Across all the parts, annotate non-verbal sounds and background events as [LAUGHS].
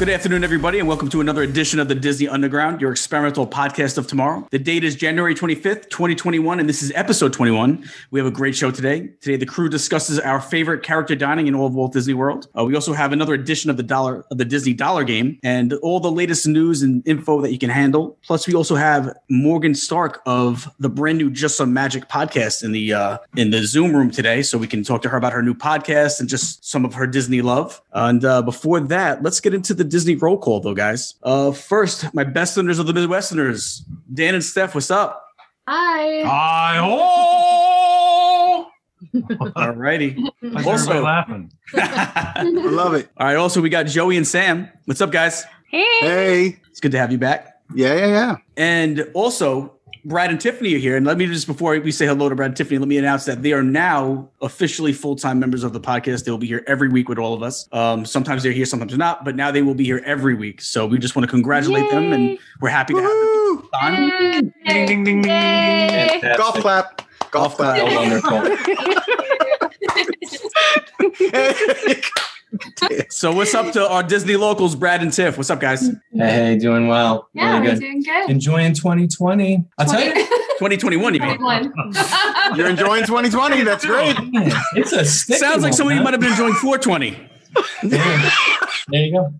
Good afternoon, everybody, and welcome to another edition of the Disney Underground, your experimental podcast of tomorrow. The date is January 25th, 2021, and this is episode 21. We have a great show today. Today, the crew discusses our favorite character dining in all of Walt Disney World. Uh, we also have another edition of the dollar of the Disney Dollar Game and all the latest news and info that you can handle. Plus, we also have Morgan Stark of the brand new Just Some Magic podcast in the uh, in the Zoom room today, so we can talk to her about her new podcast and just some of her Disney love. And uh, before that, let's get into the Disney roll call, though, guys. Uh, first, my besterners of the Midwesterners, Dan and Steph. What's up? Hi. Hi ho! [LAUGHS] All righty. How's Also- laughing? [LAUGHS] I love it. All right. Also, we got Joey and Sam. What's up, guys? Hey. Hey. It's good to have you back. Yeah, yeah, yeah. And also, Brad and Tiffany are here. And let me just, before we say hello to Brad and Tiffany, let me announce that they are now officially full time members of the podcast. They will be here every week with all of us. Um, sometimes they're here, sometimes they're not, but now they will be here every week. So we just want to congratulate them and we're happy to have them Woo! on. Ding, ding, ding, ding. Golf clap. Golf clap. [LAUGHS] Wonderful. [LAUGHS] So, what's up to our Disney locals, Brad and Tiff? What's up, guys? Hey, hey, doing well. Yeah, really we're good. doing good. Enjoying 2020. I'll tell you, 2021, [LAUGHS] you mean? 21. [LAUGHS] You're enjoying 2020. That's oh, great. man, it's a sticky Sounds like one, somebody huh? might have been enjoying 420. Yeah. There you go.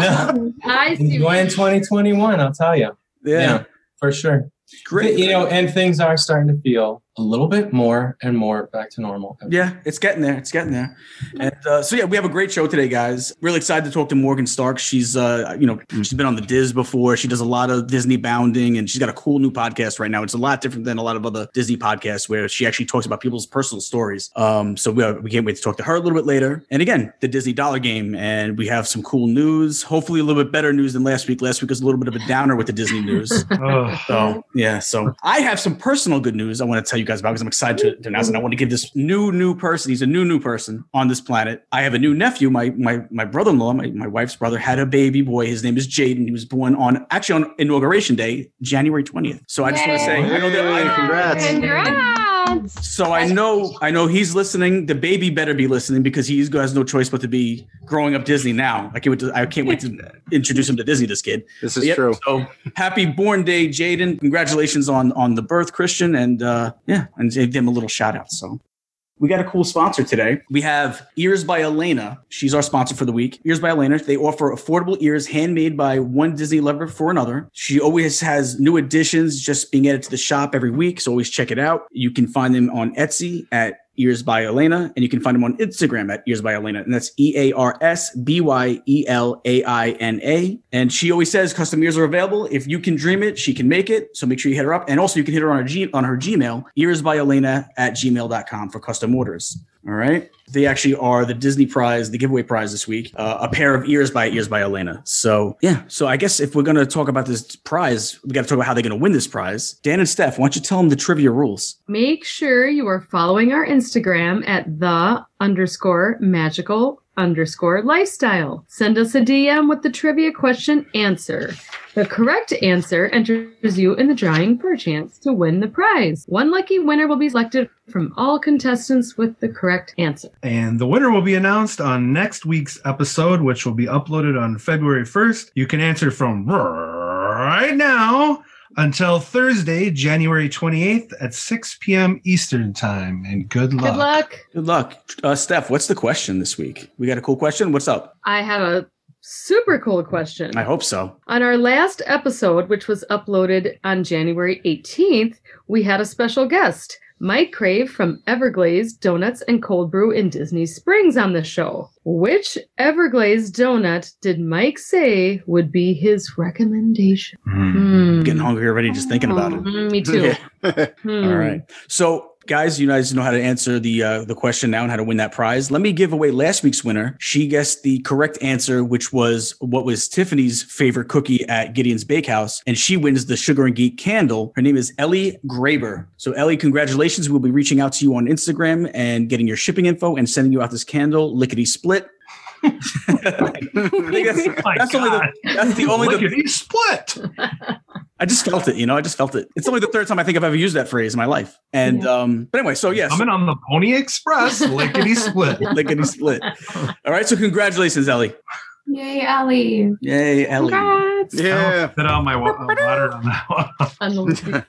No, nice. enjoying 2021, I'll tell you. Yeah, for sure. Great. You know, and things are starting to feel a little bit more and more back to normal. Yeah, it's getting there. It's getting there. And uh, so yeah, we have a great show today, guys. Really excited to talk to Morgan Stark. She's uh, you know, she's been on the Diz before. She does a lot of Disney bounding, and she's got a cool new podcast right now. It's a lot different than a lot of other Disney podcasts where she actually talks about people's personal stories. Um, so we are, we can't wait to talk to her a little bit later. And again, the Disney Dollar Game, and we have some cool news. Hopefully, a little bit better news than last week. Last week was a little bit of a downer with the Disney news. [LAUGHS] Ugh. So yeah, so I have some personal good news I want to tell you guys about because I'm excited to, to announce, and I want to give this new new person. He's a new new person on this planet. I have a new nephew. My my my brother-in-law, my, my wife's brother, had a baby boy. His name is Jaden. He was born on actually on inauguration day, January 20th. So I just want to say, I know that I, congrats. Congrats. So I know I know he's listening. The baby better be listening because he has no choice but to be growing up Disney now. I can't wait to I can't wait to [LAUGHS] introduce him to Disney. This kid. This is Yep. true. So happy born day, Jaden. Congratulations on on the birth, Christian. And uh yeah, and give them a little shout out. So we got a cool sponsor today. We have Ears by Elaina. She's our sponsor for the week. Ears by Elaina. They offer affordable ears handmade by one Disney lover for another. She always has new additions just being added to the shop every week. So always check it out. You can find them on Etsy at Ears by Elaina, and you can find them on Instagram at Ears by Elaina, and that's E A R S B Y E L A I N A. And she always says custom ears are available. If you can dream it, she can make it. So make sure you hit her up, and also you can hit her on her G- on her Gmail, earsbyelaina at gmail.com for custom orders. All right. They actually are the Disney prize, the giveaway prize this week, uh, a pair of ears by ears by Elaina. So, yeah. So, I guess if we're going to talk about this prize, we got to talk about how they're going to win this prize. Dan and Steph, why don't you tell them the trivia rules? Make sure you are following our Instagram at the underscore magical underscore lifestyle. Send us a DM with the trivia question answer. The correct answer enters you in the drawing for a chance to win the prize. One lucky winner will be selected from all contestants with the correct answer. And the winner will be announced on next week's episode, which will be uploaded on February 1st. You can answer from right now until Thursday, January 28th at 6 p.m. Eastern Time. And good luck. Good luck. Good luck. Uh, Steph, what's the question this week? We got a cool question. What's up? I have a super cool question. I hope so. On our last episode, which was uploaded on January 18th, we had a special guest, Mike Crave from Everglazed Donuts and Cold Brew in Disney Springs on the show. Which Everglazed donut did Mike say would be his recommendation? Hmm. Hmm. Getting hungry already just thinking about it. Mm, me too. [LAUGHS] Yeah. Hmm. All right. So guys, you guys know how to answer the uh, the question now and how to win that prize. Let me give away last week's winner. She guessed the correct answer, which was what was Tiffany's favorite cookie at Gideon's Bakehouse, and she wins the Sugar and Geek candle. Her name is Ellie Graber. So Ellie, congratulations. We'll be reaching out to you on Instagram and getting your shipping info and sending you out this candle, lickety split. [LAUGHS] I think that's, [LAUGHS] My that's only the, that's the only the, Lickety split. [LAUGHS] I just felt it, you know. I just felt it. It's only the third time I think I've ever used that phrase in my life. And um, but anyway, so yes, Coming on the Pony Express, lickety split. lickety split. All right, so congratulations, Ellie. Yay, Ellie. Yay, Ellie. Congrats. Yeah. Spit out my water on that one.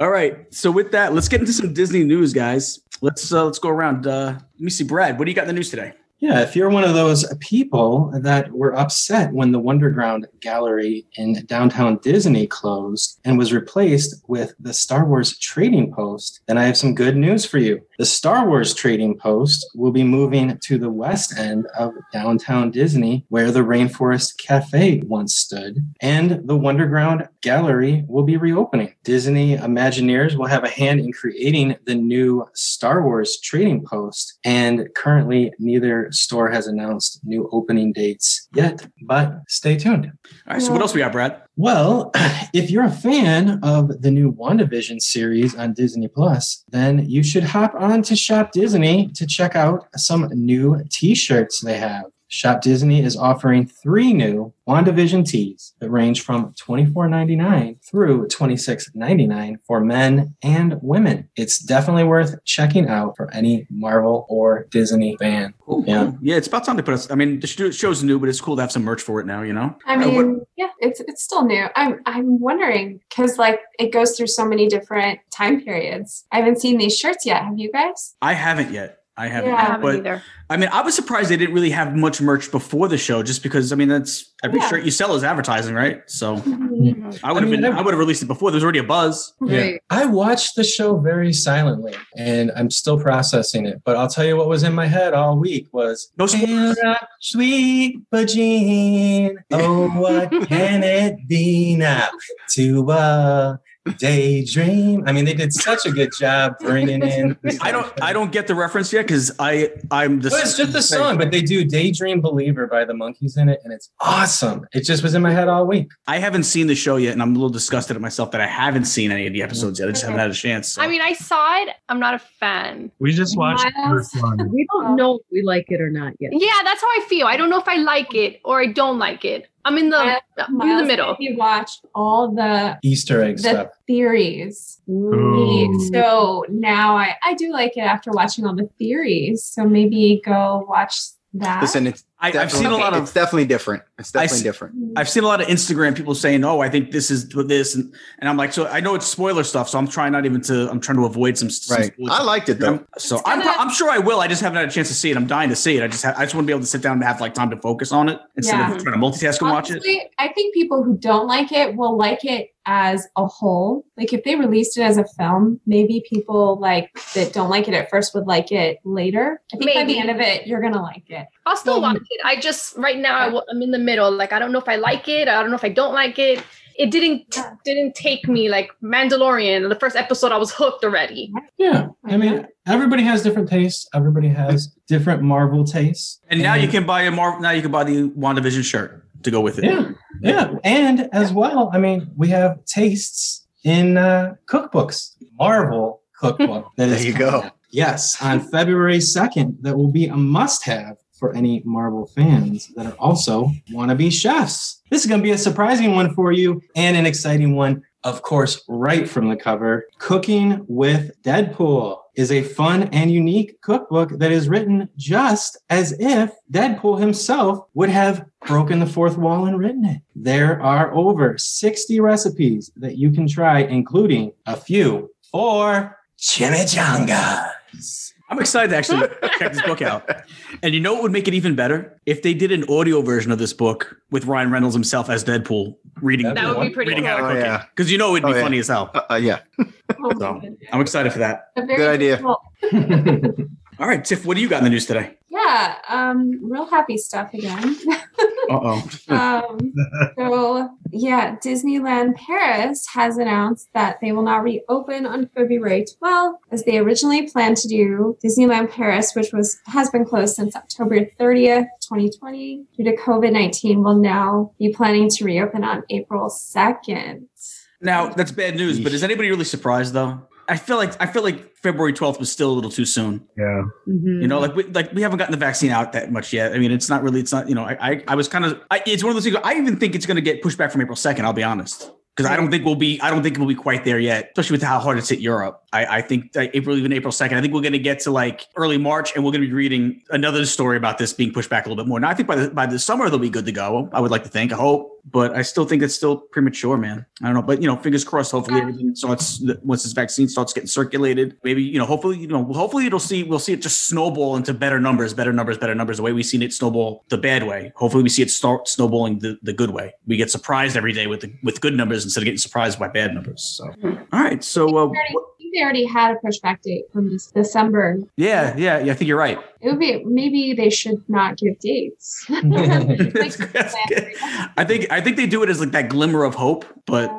All right, so with that, let's get into some Disney news, guys. Let's uh, let's go around. Uh, let me see, Brad. What do you got in the news today? Yeah, if you're one of those people that were upset when the Wonderground Gallery in downtown Disney closed and was replaced with the Star Wars Trading Post, then I have some good news for you. The Star Wars Trading Post will be moving to the west end of downtown Disney, where the Rainforest Cafe once stood, and the Wonderground Gallery will be reopening. Disney Imagineers will have a hand in creating the new Star Wars Trading Post, and currently neither store has announced new opening dates yet, but stay tuned. All right, so what else we got, Brad? Well, [CLEARS THROAT] if you're a fan of the new WandaVision series on Disney Plus, then you should hop on to Shop Disney to check out some new t-shirts they have. Shop Disney is offering three new WandaVision tees that range from $24.99 through $26.99 for men and women. It's definitely worth checking out for any Marvel or Disney fan. Cool. Yeah. cool. yeah. It's about time to put us. I mean, the show's new, but it's cool to have some merch for it now. You know. I Uh, what- mean, yeah, it's it's still new. I'm I'm wondering because like it goes through so many different time periods. I haven't seen these shirts yet. Have you guys? I haven't yet. I haven't. Yeah. I haven't but either. I mean, I was surprised they didn't really have much merch before the show, just because I mean, that's every Yeah. shirt you sell is advertising, right? So Mhm. I would have mean, been. I- I would have released it before. There's already a buzz. Right. I watched the show very silently and I'm still processing it. But I'll tell you what was in my head all week was No spoilers. Sweet Jean. Oh, what [LAUGHS] can it be now to uh daydream? I mean, they did such a good job bringing in. [LAUGHS] I don't. I don't get the reference yet because I. I'm the. Well, it's just the song, but they do "Daydream Believer" by the Monkees in it, and it's awesome. It just was in my head all week. I haven't seen the show yet, and I'm a little disgusted at myself that I haven't seen any of the episodes yet. I just haven't had a chance. so. I mean, I saw it. I'm not a fan. We just watched Miles. first. We don't know if we like it or not yet. Yeah, that's how I feel. I don't know if I like it or I don't like it. I'm in the I'm in the middle. Have you watched all the Easter egg the stuff. theories? Ooh. So now I I do like it after watching all the theories. So maybe go watch that. Listen, it's I, I've seen a definitely- lot It's of. definitely different. It's definitely see- different. I've seen a lot of Instagram people saying, "Oh, I think this is this," and, and I'm like, so I know it's spoiler stuff, so I'm trying not even to. I'm trying to avoid some. some Right. spoilers. I liked it though. I'm- so It's I'm, gonna- I'm sure I will. I just haven't had a chance to see it. I'm dying to see it. I just ha- I just want to be able to sit down and have like time to focus on it instead Yeah. of trying to multitask and watch it. I think people who don't like it will like it as a whole. Like if they released it as a film, maybe people like that don't like it at first would like it later. I think by the end of it, you're gonna like it. I'll still Well, watch it. I just right now I w- I'm in the middle. Like I don't know if I like it. I don't know if I don't like it. It didn't Yeah. didn't take me like Mandalorian. The first episode I was hooked already. Yeah, I mean, everybody has different tastes. Everybody has different Marvel tastes. And now you can buy a Mar- now you can buy the WandaVision shirt to go with it. Yeah, yeah, and as well, I mean, we have tastes in uh, cookbooks. Marvel cookbook. [LAUGHS] That There is you go. Yes, on February second, that will be a must-have for any Marvel fans that are also wannabe chefs. This is going to be a surprising one for you and an exciting one. Of course, right from the cover, Cooking with Deadpool is a fun and unique cookbook that is written just as if Deadpool himself would have broken the fourth wall and written it. There are over 60 recipes that you can try, including a few for chimichangas. I'm excited to actually [LAUGHS] check this book out. And you know what would make it even better? If they did an audio version of this book with Ryan Reynolds himself as Deadpool reading That would be pretty reading how to cool. cook Oh, yeah. Because you know it'd be Oh, yeah. funny as hell. Uh, uh, yeah. [LAUGHS] Oh, So. I'm excited for that. Good idea. [LAUGHS] All right, Tiff, what do you got in the news today? Yeah, um, real happy stuff again. Uh oh. um, so Yeah, Disneyland Paris has announced that they will not reopen on February 12th as they originally planned to do. Disneyland Paris, which was has been closed since October 30th, 2020, due to COVID-19, will now be planning to reopen on April 2nd. Now that's bad news, but is anybody really surprised though? I feel like I feel like February 12th was still a little too soon. Yeah. Mm-hmm. You know, like we like we haven't gotten the vaccine out that much yet. I mean, it's not really. It's not. You know, I I, I was kind of. It's one of those things. I even think it's going to get pushed back from April 2nd. I'll be honest. Because I don't think we'll be, I don't think we'll be quite there yet, especially with how hard it's hit Europe. I, I think that April, even April second. I think we're going to get to like early March, and we're going to be reading another story about this being pushed back a little bit more. Now, I think by the by the summer they'll be good to go. I would like to think, I hope, but I still think it's still premature, man. I don't know, but you know, fingers crossed. Hopefully, everything starts once this vaccine starts getting circulated. Maybe you know, hopefully, you know, hopefully it'll see we'll see it just snowball into better numbers, better numbers, better numbers. The way we've seen it snowball the bad way. Hopefully, we see it start snowballing the, the good way. We get surprised every day with the, with good numbers instead of getting surprised by bad numbers. So, all right, so uh, they already had a pushback date from this December. yeah, yeah, yeah. I think you're right. It would be maybe they should not give dates. [LAUGHS] [LAUGHS] [LAUGHS] That's that's. I think I think they do it as like that glimmer of hope, but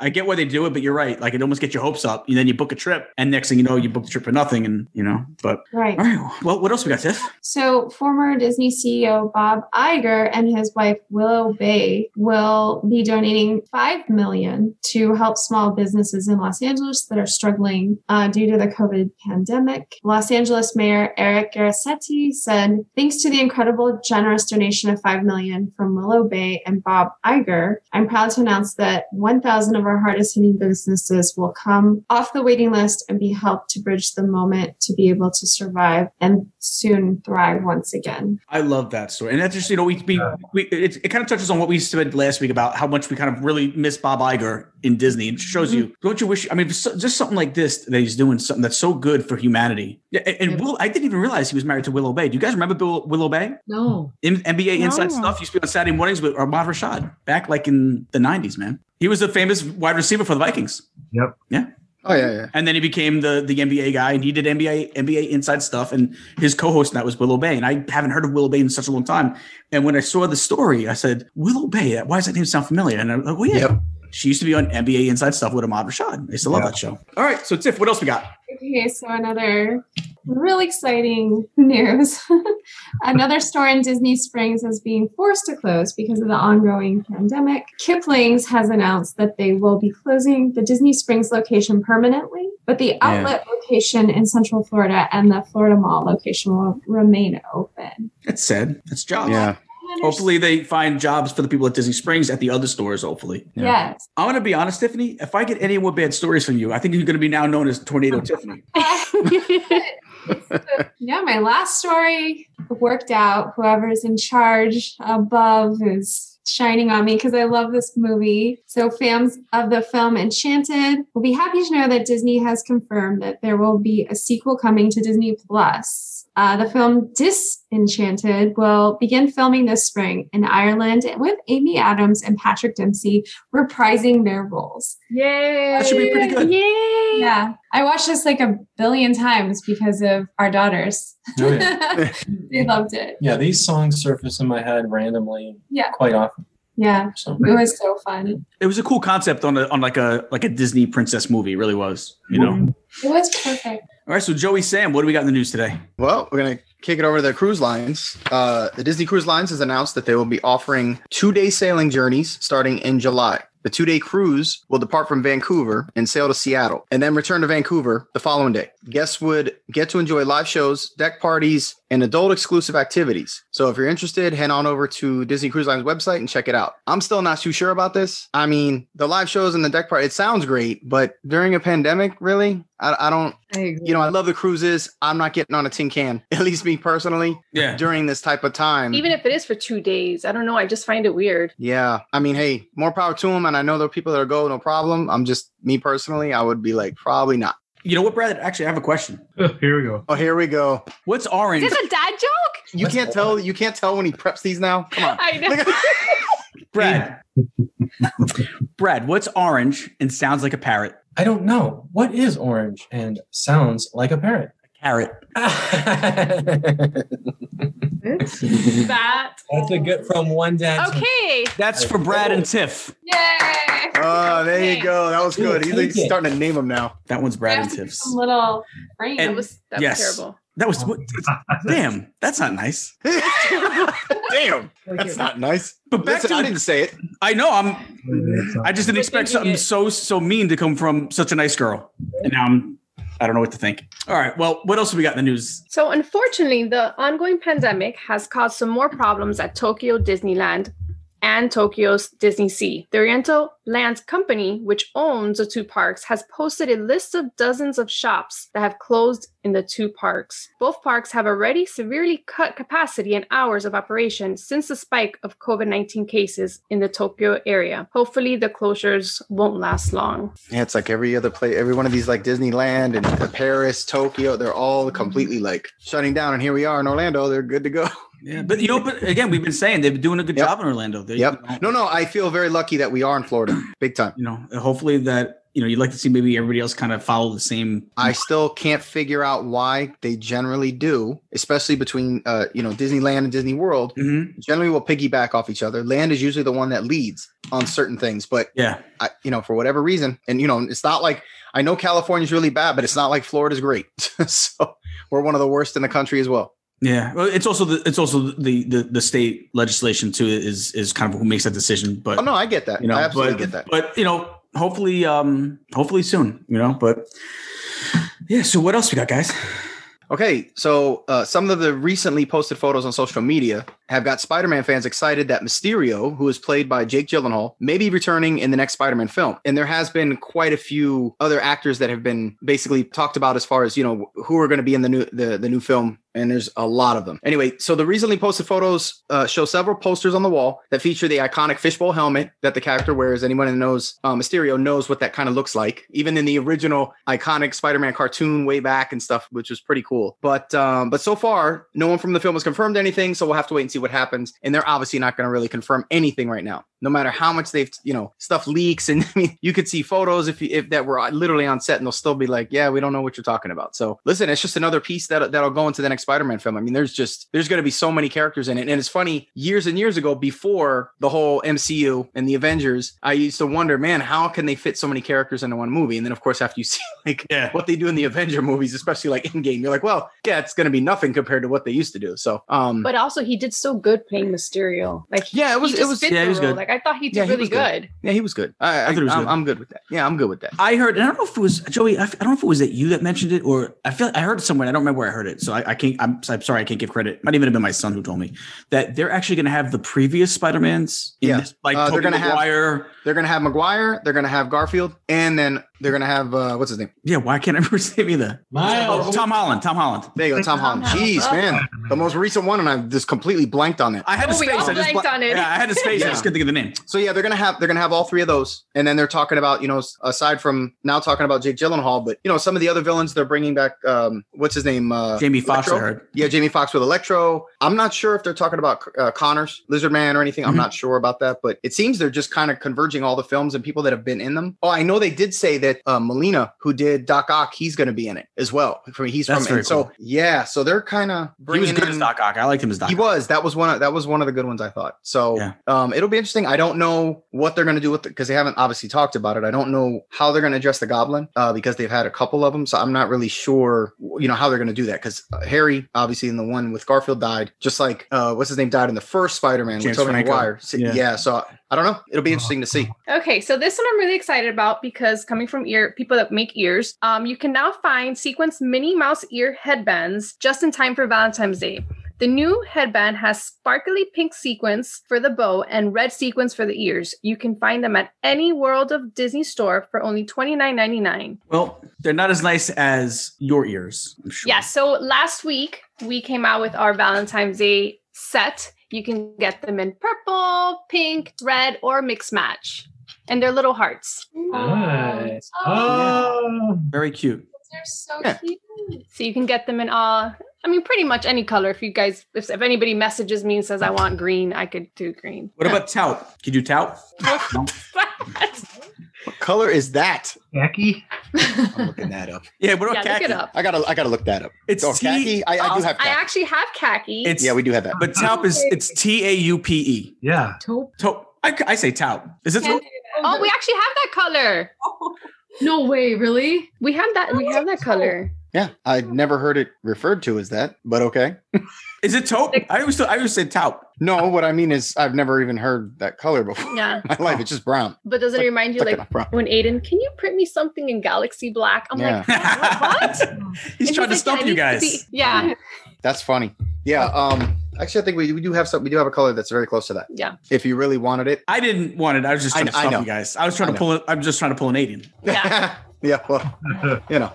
I get why they do it. But you're right. Like it almost gets your hopes up, and then you book a trip, and next thing you know, you book the trip for nothing, and you know. But Right. all right, well, what else we got, Tiff? So, former Disney CEO Bob Iger and his wife Willow Bay will be donating five million to help small businesses in Los Angeles that are struggling uh, due to the COVID pandemic. Los Angeles Mayor Eric Garcetti said, "Thanks to the incredible, generous donation of five million from Willow Bay and Bob Iger, I'm proud to announce that 1,000 of our hardest hitting businesses will come off the waiting list and be helped to bridge the moment to be able to survive and soon thrive once again." I love that story, and that's just you know we we, we it, it kind of touches on what we said last week about how much we kind of really miss Bob Iger in Disney. It shows you mm-hmm. don't you wish? I mean, so- just something like this that he's doing something that's so good for humanity. Yeah, and, and Will, I didn't even realize he was married to Willow Bay. Do you guys remember Bill, Willow Bay? No. In, NBA Inside Stuff used to be on Saturday mornings with uh, Ahmad Rashad back like in the '90s. Man, he was a famous wide receiver for the Vikings. Yep. Yeah. Oh yeah, yeah. And then he became the the NBA guy, and he did NBA NBA inside stuff. And his co-host that was Willow Bay, and I haven't heard of Willow Bay in such a long time. And when I saw the story, I said, "Willow Bay, why does that name sound familiar?" And I'm like, "Well, yeah, Yep. She used to be on NBA inside stuff with Ahmad Rashad. I used to love Yeah. that show." All right, so Tiff, what else we got? Okay, so another really exciting [LAUGHS] news. [LAUGHS] another store in Disney Springs is being forced to close because of the ongoing pandemic. Kipling's has announced that they will be closing the Disney Springs location permanently, but the outlet location in Central Florida and the Florida Mall location will remain open. That's sad. That's jobs. Yeah. Hopefully, they find jobs for the people at Disney Springs at the other stores. Hopefully, Yes. I'm going to be honest, Tiffany. If I get any more bad stories from you, I think you're going to be now known as Tornado [LAUGHS] Tiffany. [LAUGHS] yeah, my last story worked out. Whoever's in charge above is shining on me because I love this movie. So, fans of the film Enchanted will be happy to know that Disney has confirmed that there will be a sequel coming to Disney Plus. Uh, the film Disenchanted will begin filming this spring in Ireland with Amy Adams and Patrick Dempsey reprising their roles. Yay! That should be pretty good. Yay! Yeah, I watched this like a billion times because of our daughters. Oh, yeah. [LAUGHS] they loved it. Yeah, these songs surface in my head randomly Yeah. quite often. Yeah, So it was so fun. It was a cool concept on a on like a like a Disney princess movie. It really was. You know. It was perfect. All right, so Joey Sam, what do we got in the news today? Well, we're gonna kick it over to the cruise lines. Uh, the Disney Cruise Lines has announced that they will be offering two-day sailing journeys starting in July. The two-day cruise will depart from Vancouver and sail to Seattle, and then return to Vancouver the following day. Guests would get to enjoy live shows, deck parties, and adult exclusive activities. So if you're interested, head on over to Disney Cruise Line's website and check it out. I'm still not too sure about this. I mean, the live shows and the deck party, it sounds great, but during a pandemic, really? I, I don't, I you know, I love the cruises. I'm not getting on a tin can, [LAUGHS] at least me personally, Yeah. during this type of time. Even if it is for two days, I don't know. I just find it weird. yeah. I mean, hey, more power to them. And I know there are people that are go, no problem. I'm just, me personally, I would be like, probably not. You know what, Brad? Actually, I have a question. [LAUGHS] Here we go. Oh, here we go. What's orange? Is orange? this a dad joke? You can't tell, you can't tell when he preps these now. Come on. I know. Look [LAUGHS] at- Brad. [LAUGHS] Brad, what's orange and sounds like a parrot? I don't know. What is orange and sounds like a parrot? A carrot. [LAUGHS] I that. That's a good from one dad. Okay. That's for Brad and Tiff. Yay! Oh, there you go. That was good. He's like, starting to name them now. That one's Brad and Some Tiff's. little frame. That was that Yes. was terrible. That was what, [LAUGHS] damn. That's not nice. [LAUGHS] Damn, that's not nice. But back Listen, to I didn't say it. I know. I'm. I just didn't expect something so so mean to come from such a nice girl, and now I'm. I don't know what to think. All right. Well, what else have we got in the news? So, unfortunately, the ongoing pandemic has caused some more problems at Tokyo Disneyland and Tokyo's Disney Sea. The Oriental Land Company, which owns the two parks, has posted a list of dozens of shops that have closed in the two parks. Both parks have already severely cut capacity and hours of operation since the spike of COVID 19 cases in the Tokyo area. Hopefully, the closures won't last long. Yeah, it's like every other place, every one of these like Disneyland and Paris, Tokyo, they're all completely like shutting down. And here we are in Orlando. They're good to go. [LAUGHS] Yeah, but you know, but again, we've been saying they've been doing a good Yep. job in Orlando. They, Yep. You know, No, no, I feel very lucky that we are in Florida, [CLEARS THROAT] big time. you know, hopefully that you know you'd like to see maybe everybody else kind of follow the same. I still can't figure out why they generally do, especially between uh, you know Disneyland and Disney World. Mhm. Generally, will piggyback off each other. Land is usually the one that leads on certain things, but Yeah. I, you know, for whatever reason, and you know, it's not like I know California's really bad, but it's not like Florida's great. [LAUGHS] so we're one of the worst in the country as well. Yeah, well, it's also the it's also the the the state legislation too is is kind of who makes that decision. But Oh no, I get that. you know, I absolutely but, get that. But you know, hopefully, um, hopefully soon. You know, but yeah. So what else we got, guys? Okay, so uh, some of the recently posted photos on social media have got Spider-Man fans excited that Mysterio, who is played by Jake Gyllenhaal, may be returning in the next Spider-Man film. And there has been quite a few other actors that have been basically talked about as far as you know who are going to be in the new the, the new film. And there's a lot of them. Anyway, so the recently posted photos uh, show several posters on the wall that feature the iconic fishbowl helmet that the character wears. Anyone that knows uh, Mysterio knows what that kind of looks like. Even in the original iconic Spider-Man cartoon way back and stuff, which was pretty cool. But um, but so far, no one from the film has confirmed anything. So we'll have to wait and see what happens. And they're obviously not going to really confirm anything right now. No matter how much they've you know stuff leaks, and [LAUGHS] I mean you could see photos if you, if that were literally on set, and they'll still be like, yeah, we don't know what you're talking about. So listen, it's just another piece that that'll go into the next Spider-Man film. I mean, there's just there's going to be so many characters in it, and it's funny. Years and years ago, before the whole MCU and the Avengers, I used to wonder, man, how can they fit so many characters into one movie? And then of course, after you [LAUGHS] see like Yeah. what they do in the Avenger movies, especially like in game, you're like, well, yeah, it's going to be nothing compared to what they used to do. So, um, But also, he did so good playing Mysterio. Like, Yeah, it was- it was- yeah, he was good. Like, I thought he did Yeah, he really good. good. yeah, he was good. I, I, thought he was I'm, good. I'm good with that. Yeah, I'm good with that. I heard, and I don't know if it was Joey. I, f- I don't know if it was that you that mentioned it, or I feel I heard it somewhere. I don't remember where I heard it, so I, I can't. I'm, I'm sorry, I can't give credit. Might even have been my son who told me that they're actually going to have the previous Spider Mans. Yeah. like Uh, they're gonna have- Maguire. They're gonna have Maguire. They're gonna have Garfield, and then they're gonna have uh, what's his name? Yeah, why can't I remember his name either? Oh, Miles. Tom Holland. Tom Holland. There you go, Tom Holland. Tom Holland. Jeez, man, the most recent one, and I just completely blanked on it. I had a Oh, we space. all I just blanked on it. Yeah, I had a space. I Yeah. just couldn't think of the name. So yeah, they're gonna have they're gonna have all three of those, and then they're talking about you know aside from now talking about Jake Gyllenhaal, but you know some of the other villains they're bringing back. Um, what's his name? Uh, Jamie Foxx. I heard. Yeah, Jamie Foxx with Electro. I'm not sure if they're talking about uh, Connors, Lizard Man, or anything. I'm Mhm. not sure about that, but it seems they're just kind of converging all the films and people that have been in them. Oh, I know they did say that uh, Molina, who did Doc Ock, he's going to be in it as well. From he's That's from, very and so yeah, so they're kind of He was good as Doc Ock. I liked him as Doc. He Ock. was. That was one. Of, that was one of the good ones I thought. So Yeah. um, it'll be interesting. I don't know what they're going to do with it because they haven't obviously talked about it. I don't know how they're going to address the Goblin uh, because they've had a couple of them. So I'm not really sure, you know, how they're going to do that because uh, Harry, obviously, in the one with Garfield died, just like uh, what's his name died in the first Spider-Man with James Tobey. Maguire. So, Yeah. yeah. So I don't know. It'll be interesting to see. Okay, so this one I'm really excited about because coming from ear people that make ears, um, you can now find sequence Minnie Mouse ear headbands just in time for Valentine's Day. The new headband has sparkly pink sequins for the bow and red sequins for the ears. You can find them at any World of Disney store for only $29.99. Well, they're not as nice as your ears. I'm sure. Yeah, so last week we came out with our Valentine's Day set. You can get them in purple, pink, red, or mixed match. And they're little hearts. Nice. Oh, Oh, Very cute. they're so Yeah. cute. So you can get them in all, I mean, pretty much any color. If you guys, if, if anybody messages me and says, I want green, I could do green. What about [LAUGHS] tout? Could you tout? [LAUGHS] No? What color is that? Khaki? I'm looking that up. Yeah, what yeah, about look it up. I gotta I gotta look that up. It's oh, T- khaki. I, I do oh, have Khaki. I actually have khaki. It's yeah, we do have that. but taupe is it's T A U P E. Yeah. Taupe. Taupe. I, I say taupe. Is it taupe? oh, we actually have that color. [LAUGHS] No way, really? We have that. We have that color. Yeah, I'd never heard it referred to as that, but okay. Is it taupe? I always I always say taupe. No, what I mean is I've never even heard that color before Yeah. in my life. It's just brown. But does it Like- remind you Like like when Aiden, can you print me something in Galaxy Black? I'm like, what? [LAUGHS] He's And trying to like, stump you guys. needs be-" Yeah. [LAUGHS] That's funny. Yeah. Um. Actually, I think we, we do have some. We do have a color that's very close to that. Yeah. If you really wanted it. I didn't want it. I was just I trying to I stump you guys. I was trying I to pull it. I'm just trying to pull an Aiden. Yeah. [LAUGHS] yeah. Well, you know,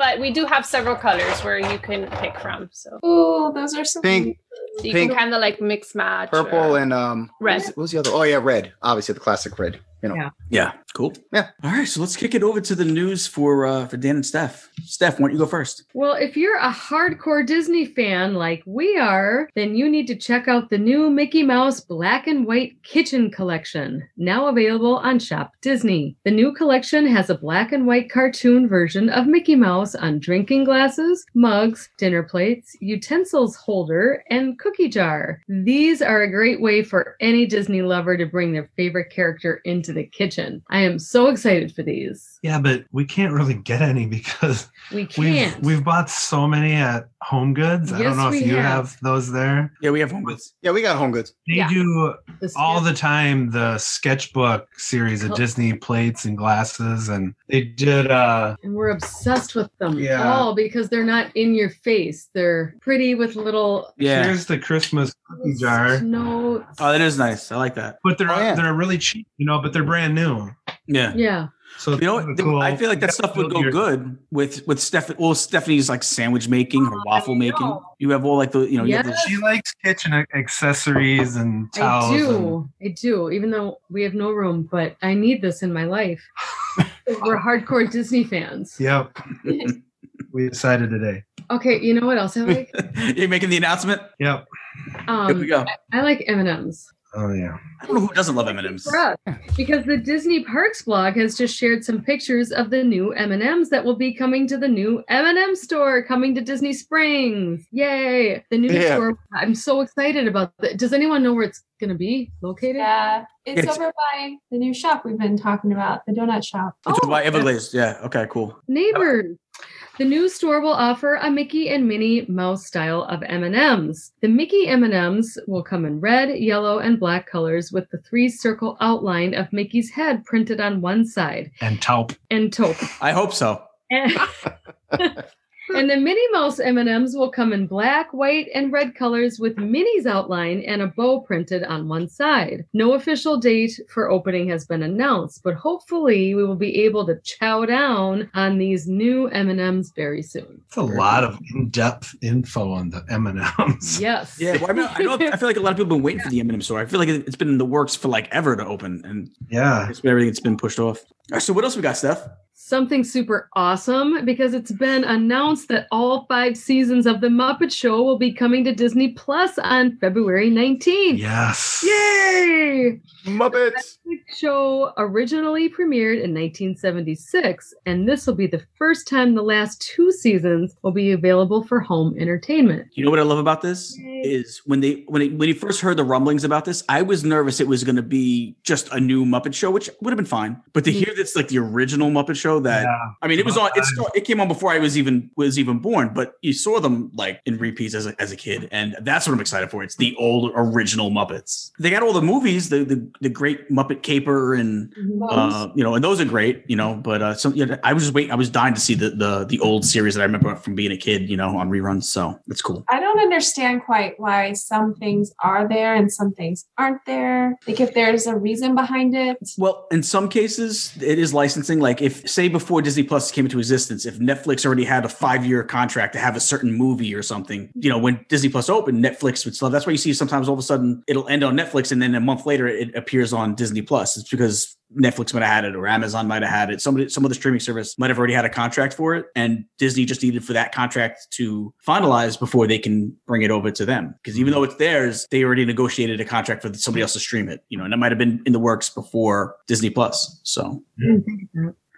But we do have several colors where you can pick from. So, Oh, those are so Pink. so you Pink, can kind of like mix match. purple, or- and um. what Red. was- What was the other? Oh yeah, red. Obviously, the classic red. You know. Yeah. Yeah. Cool. Yeah. All right. So let's kick it over to the news for uh for Dan and Steph. Steph, why don't you go first? Well, if you're a hardcore Disney fan like we are, then you need to check out the new Mickey Mouse Black and White Kitchen Collection, now available on Shop Disney. The new collection has a black and white cartoon version of Mickey Mouse on drinking glasses, mugs, dinner plates, utensils holder, and cookie jar. These are a great way for any Disney lover to bring their favorite character into the kitchen. I am so excited for these. Yeah, but we can't really get any because We we've can't. we've bought so many at Home Goods. I don't know if you have. have. those there. Yeah, we have home goods. Yeah, we got home goods. They Yeah. do The all the time the sketchbook series of Oh. Disney plates and glasses, and they did. uh And we're obsessed with them Yeah. all because they're not in your face. They're pretty with little Yeah. Here's the Christmas cookie jar, notes. Oh, that is nice. I like that. but they're Oh, yeah. they're really cheap, you know, but they're brand new. Yeah. yeah. So You know, cool. I feel like that stuff would go your- good with with Steph. Well, Stephanie's like sandwich making or waffle making. You have all like the you know. You have the, She likes kitchen accessories and I towels. and- do. I do. Even though we have no room, but I need this in my life. [LAUGHS] we're hardcore Disney fans. Yep. [LAUGHS] we decided today. Okay, you know what else I like? [LAUGHS] You're making the announcement. Yep. Here we Um, go. I like M and M's. Oh yeah. I don't know who doesn't love M and M's. because the Disney Parks blog has just shared some pictures of the new M&Ms that will be coming to the new M&M store coming to Disney Springs. Yay! The new Yeah. store. I'm so excited about that. Does anyone know where it's going to be located? Yeah, it's It's- over by the new shop we've been talking about, the donut shop. It's Oh, by Everglades. Yeah. Okay. Cool. Neighbors. The new store will offer a Mickey and Minnie Mouse style of M&Ms. The Mickey M&Ms will come in red, yellow, and black colors with the three-circle outline of Mickey's head printed on one side And taupe. and taupe. I hope so. [LAUGHS] [LAUGHS] And, and the Minnie Mouse M&Ms will come in black, white, and red colors with Minnie's outline and a bow printed on one side. No official date for opening has been announced, but hopefully we will be able to chow down on these new M&Ms very soon. It's a lot of in-depth info on the M and M's. Yes. Yeah. Well, I, mean, I know. I feel like a lot of people have been waiting for the M and M store. I feel like it- it's been in the works for like ever to open, and Yeah. it's been everything's been pushed off. All right, so what else we got, Steph? Something super awesome because it's been announced that all five seasons of The Muppet Show will be coming to Disney Plus on February 19th. Yes. Yay! Muppets. The show originally premiered in 1976, and this will be the first time the last two seasons will be available for home entertainment. You know what I love about this Yay. is when they when it, when you first heard the rumblings about this, I was nervous it was going to be just a new Muppet Show, which would have been fine. But to hmm. hear that's like the original Muppet Show, that Yeah. I mean, it was on. It, Uh, start, it came on before I was even was even born, but you saw them like in repeats as a, as a kid, and that's what I'm excited for. It's the old original Muppets. They got all the movies, the the, the Great Muppet Caper, and uh, you know, and those are great, you know. But uh, so yeah, I was just waiting. I was dying to see the the the old series that I remember from being a kid, you know, on reruns. So that's cool. I don't understand quite why some things are there and some things aren't there. Like if there's a reason behind it. Well, in some cases, it is licensing. Like if, say, before Disney Plus came into existence, if Netflix already had a five-year contract to have a certain movie or something, you know, when Disney Plus opened, Netflix would still. That's why you see sometimes all of a sudden it'll end on Netflix, and then a month later it appears on Disney Plus. Plus. It's because Netflix might have had it or Amazon might have had it. Somebody, some of the streaming service might have already had a contract for it, and Disney just needed for that contract to finalize before they can bring it over to them. Because even mm-hmm. though it's theirs, they already negotiated a contract for somebody else to stream it. You know, and that might have been in the works before Disney Plus. So.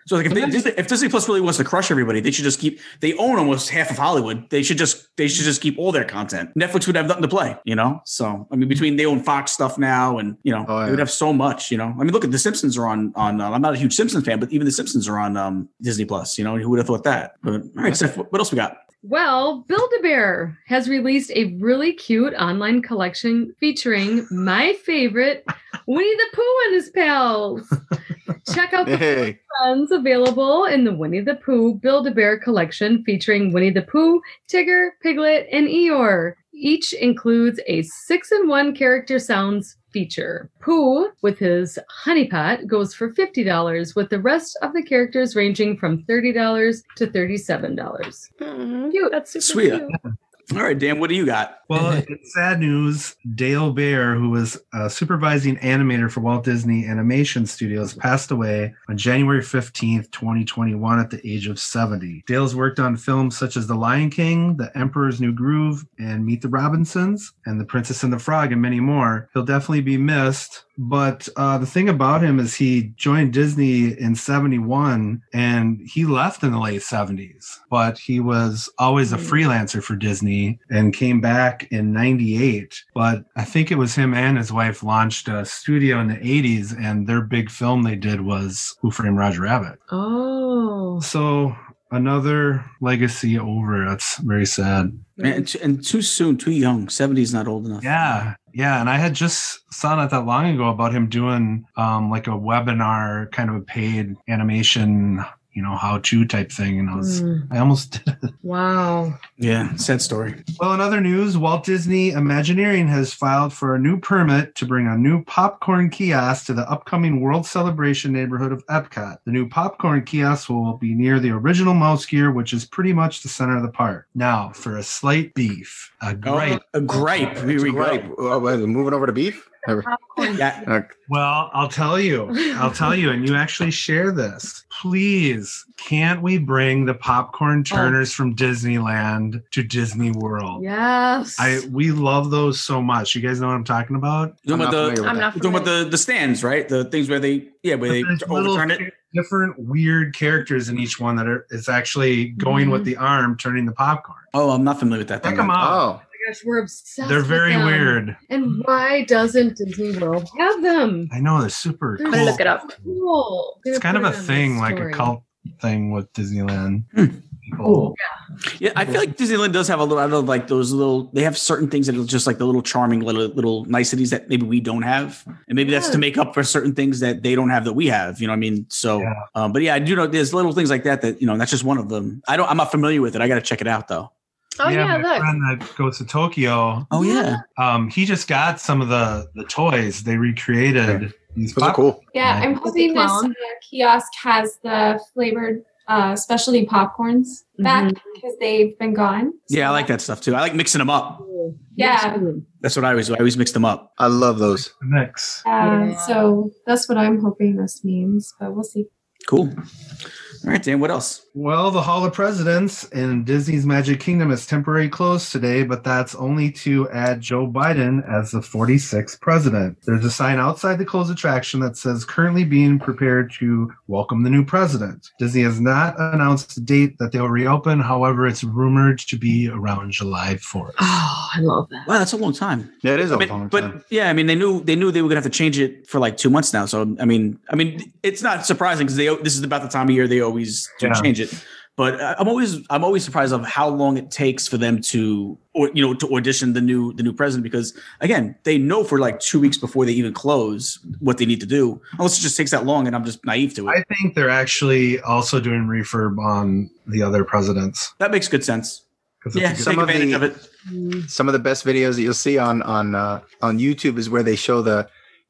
So like if, they, Disney, if Disney Plus really wants to crush everybody, they should just keep. They own almost half of Hollywood. They should just they should just keep all their content. Netflix would have nothing to play, you know. So I mean, between they own Fox stuff now, and you know, Oh, they would have so much. You know, I mean, look at the Simpsons are on on. Uh, I'm not a huge Simpsons fan, but even the Simpsons are on um, Disney Plus. You know, who would have thought that? But all right, Steph, what what else we got? Well, Build-A-Bear has released a really cute online collection featuring my favorite, Winnie the Pooh and his pals. [LAUGHS] Check out the Hey, friends available in the Winnie the Pooh Build-A-Bear collection featuring Winnie the Pooh, Tigger, Piglet, and Eeyore. Each includes a six-in-one character sounds feature. Pooh, with his honey pot, goes for $50, with the rest of the characters ranging from $30 to $37. Mhm. Cute. That's super Sweet. cute. All right, Dan, what do you got? [LAUGHS] Well, [LAUGHS] it's sad news. Dale Baer, who was a supervising animator for Walt Disney Animation Studios, passed away on January 15th, 2021, at the age of 70. Dale's worked on films such as The Lion King, The Emperor's New Groove, and Meet the Robinsons, and The Princess and the Frog, and many more. He'll definitely be missed. But uh, the thing about him is he joined Disney in 71 and he left in the late 70s, but he was always a Mm. freelancer for Disney and came back in 98. But I think it was him and his wife launched a studio in the 80s, and their big film they did was Who Framed Roger Rabbit. Oh. So another legacy over. That's very sad. And, and too soon, too young. 70 is not old enough. Yeah, yeah, and I had just saw not that long ago about him doing um, like a webinar, kind of a paid animation, you know, how-to type thing, and I was, Mm, I almost [LAUGHS] did. it. wow. Yeah, sad story. Well, in other news, Walt Disney Imagineering has filed for a new permit to bring a new popcorn kiosk to the upcoming World Celebration neighborhood of Epcot. The new popcorn kiosk will be near the original Mouse Gear, which is pretty much the center of the park. Now, for a slight beef, a gripe. Oh, a gripe. Here we right. go. Oh, moving over to beef. Popcorn. Yeah, Uh, Well, I'll tell you. I'll tell you, and you actually share this. Please, can't we bring the popcorn turners from Disneyland to Disney World? Yes. I we love those so much. You guys know what I'm talking about? You're talking I'm not about the, familiar I'm with not talking about the, the stands, right? The things where they, yeah, where they But there's overturn it. different weird characters in each one that are is actually going with the arm turning the popcorn. Oh, I'm not familiar with that. Check thing. them out. Oh, Oh my gosh, we're obsessed. They're with very them. weird. And why doesn't Disney World have them? I know they're super They're cool. look it up. Cool. It's kind of a thing, like a cult thing with Disneyland. Hmm. People. Yeah, I feel like Disneyland does have a lot of like those little. They have certain things that are just like the little charming little little niceties that maybe we don't have, and maybe that's to make up for certain things that they don't have that we have. You know what I mean? So, Yeah. um, but yeah, I do know there's little things like that that you know that's just one of them. I don't. I'm not familiar with it. I got to check it out though. Oh yeah, my look. friend that goes to Tokyo, Oh yeah. um, he just got some of the the toys. They recreated these. those are cool. Yeah, I'm hoping this uh, kiosk has the flavored uh, specialty popcorns back because they've been gone. Yeah, I like that stuff too. I like mixing them up. Yeah. That's what I always. Do. I always mix them up. I love those. Mix. Uh, Yeah. So that's what I'm hoping this means, but we'll see. Cool. All right, Dan. What else? Well, the Hall of Presidents in Disney's Magic Kingdom is temporarily closed today, but that's only to add Joe Biden as the 46th president. There's a sign outside the closed attraction that says currently being prepared to welcome the new president. Disney has not announced the date that they'll reopen. However, it's rumored to be around July 4th. Oh, I love that. Wow, that's a long time. Yeah, it is a I mean, long but time. But yeah, I mean, they knew they knew they were gonna have to change it for like two months now. So I mean, I mean, it's not surprising because they this is about the time of year they always do Yeah. change it. But I- I'm always I'm always surprised of how long it takes for them to or you know to audition the new the new president because again they know for like two weeks before they even close what they need to do unless it just takes that long and I'm just naive to it. I think they're actually also doing refurb on the other presidents. that makes good sense. Yeah, good- Some take of advantage the- of it. Some of the best videos that you'll see on on uh, on YouTube is where they show the,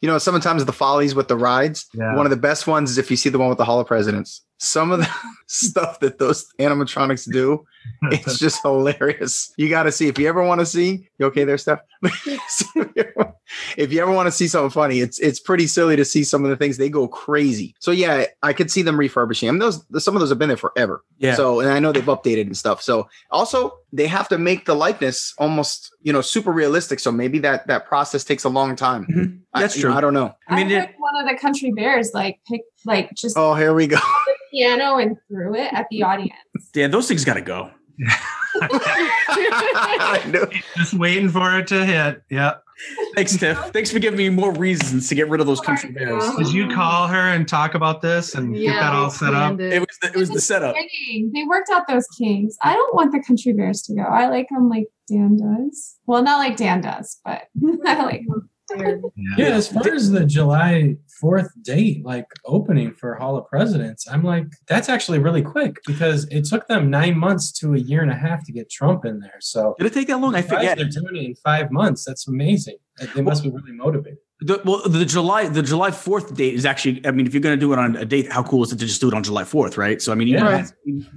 you know, sometimes the follies with the rides. Yeah. One of the best ones is if you see the one with the Hall of Presidents. Some of the [LAUGHS] stuff that those animatronics do, it's just [LAUGHS] hilarious. You got to see if you ever want to see. You okay there, Steph? [LAUGHS] if you ever want to see something funny, it's it's pretty silly to see some of the things they go crazy. So yeah, I could see them refurbishing them. Those some of those have been there forever. Yeah. So and I know they've updated and stuff. So also they have to make the likeness almost you know super realistic. So maybe that that process takes a long time. Mhm. That's I, you true. know, I don't know. I mean, I it, one of the country bears like pick like just Oh, here we go. The piano and threw it at the audience. yeah, those things got to go. [LAUGHS] Just waiting for it to hit. Yeah. Thanks, Tiff. [LAUGHS] Thanks for giving me more reasons to get rid of those country bears. Did you call her and talk about this and get that all set up? It was the, it was the setup. Kidding. They worked out those kings. I don't want the country bears to go. I like them like Dan does. Well, not like Dan does, but [LAUGHS] I like them. Yeah, as far as the July 4th date, like opening for Hall of Presidents, I'm like, that's actually really quick because it took them nine months to a year and a half to get Trump in there. So Did it take that long? I surprised forget. they're doing it in five months. That's amazing. They must be really motivated. The, well, the July the July Fourth date is actually. I mean, if you're going to do it on a date, how cool is it to just do it on July Fourth, right? So I mean, you Yeah. know, Right.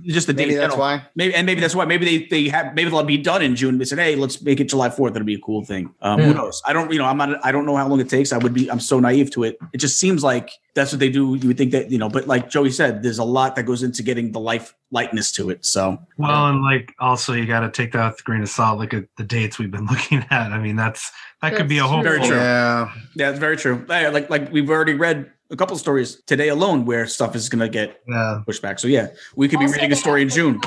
just the date. That's why. Maybe and maybe that's why. Maybe they they have maybe they'll be done in June. They said, hey, let's make it July Fourth. That'll be a cool thing. Um, Who knows? I don't. You know, I'm not. I don't know how long it takes. I would be. I'm so naive to it. It just seems like that's what they do. You would think that you know, but like Joey said, there's a lot that goes into getting the life lightness to it. So Well, and like also you got to take that with a grain of salt. Look at the dates we've been [LAUGHS] looking at. I mean, that's that could be a whole. Very true. Yeah. yeah, it's very true. Like like we've already read a couple of stories today alone where stuff is going to get Yeah. pushed back. So yeah, we could be reading a story in June.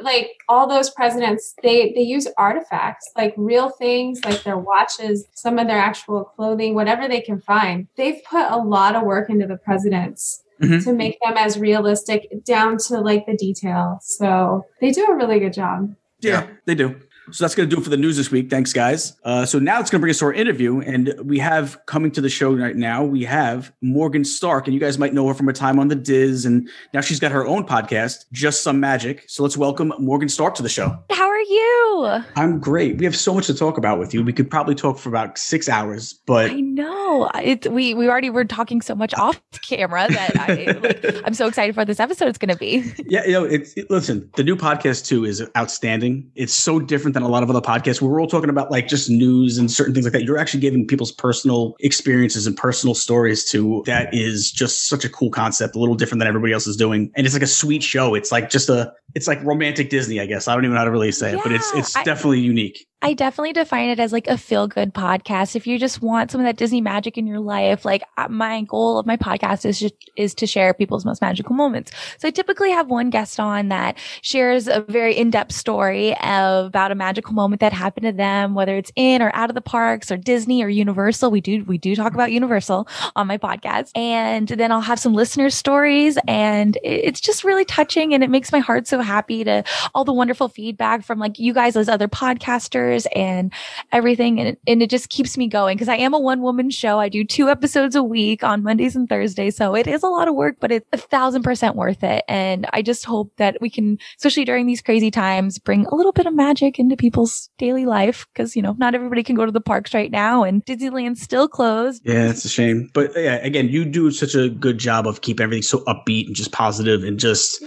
Like all those presidents, they they use artifacts like real things, like their watches, some of their actual clothing, whatever they can find. They've put a lot of work into the presidents Mhm. to make them as realistic down to like the detail. So they do a really good job. Yeah, they do. So that's going to do it for the news this week. Thanks, guys. Uh, so now it's going to bring us to our interview. And we have coming to the show right now, we have Morgan Stark. And you guys might know her from her time on The DIS. And now she's got her own podcast, Just Some Magic. So let's welcome Morgan Stark to the show. How are you? I'm great. We have so much to talk about with you. We could probably talk for about six hours, but I know. It, we we already were talking so much off camera that I like, [LAUGHS] I'm so excited for what this episode is going to be. Yeah, you know, it's it, listen, the new podcast too is outstanding. It's so different than a lot of other podcasts where we're all talking about like just news and certain things like that. You're actually giving people's personal experiences and personal stories to that is just such a cool concept, a little different than everybody else is doing. And it's like a sweet show. It's like just a it's like romantic Disney, I guess. I don't even know how to really say it, but it's Yeah, it's I- definitely unique. I definitely define it as like a feel good podcast. If you just want some of that Disney magic in your life, like uh, my goal of my podcast is just is to share people's most magical moments. So I typically have one guest on that shares a very in-depth story about a magical moment that happened to them, whether it's in or out of the parks or Disney or Universal. We do we do talk about Universal on my podcast. And then I'll have some listener stories and it's just really touching and it makes my heart so happy to all the wonderful feedback from like you guys as other podcasters and everything and, and it just keeps me going because i am a one woman show. I do two episodes a week on mondays and thursdays so it is a lot of work but it's a thousand percent worth it. And i just hope that we can especially during these crazy times bring a little bit of magic into people's daily life because you know not everybody can go to the parks right now and disneyland's still closed. Yeah, it's a shame. But yeah, again, you do such a good job of keeping everything so upbeat and just positive and just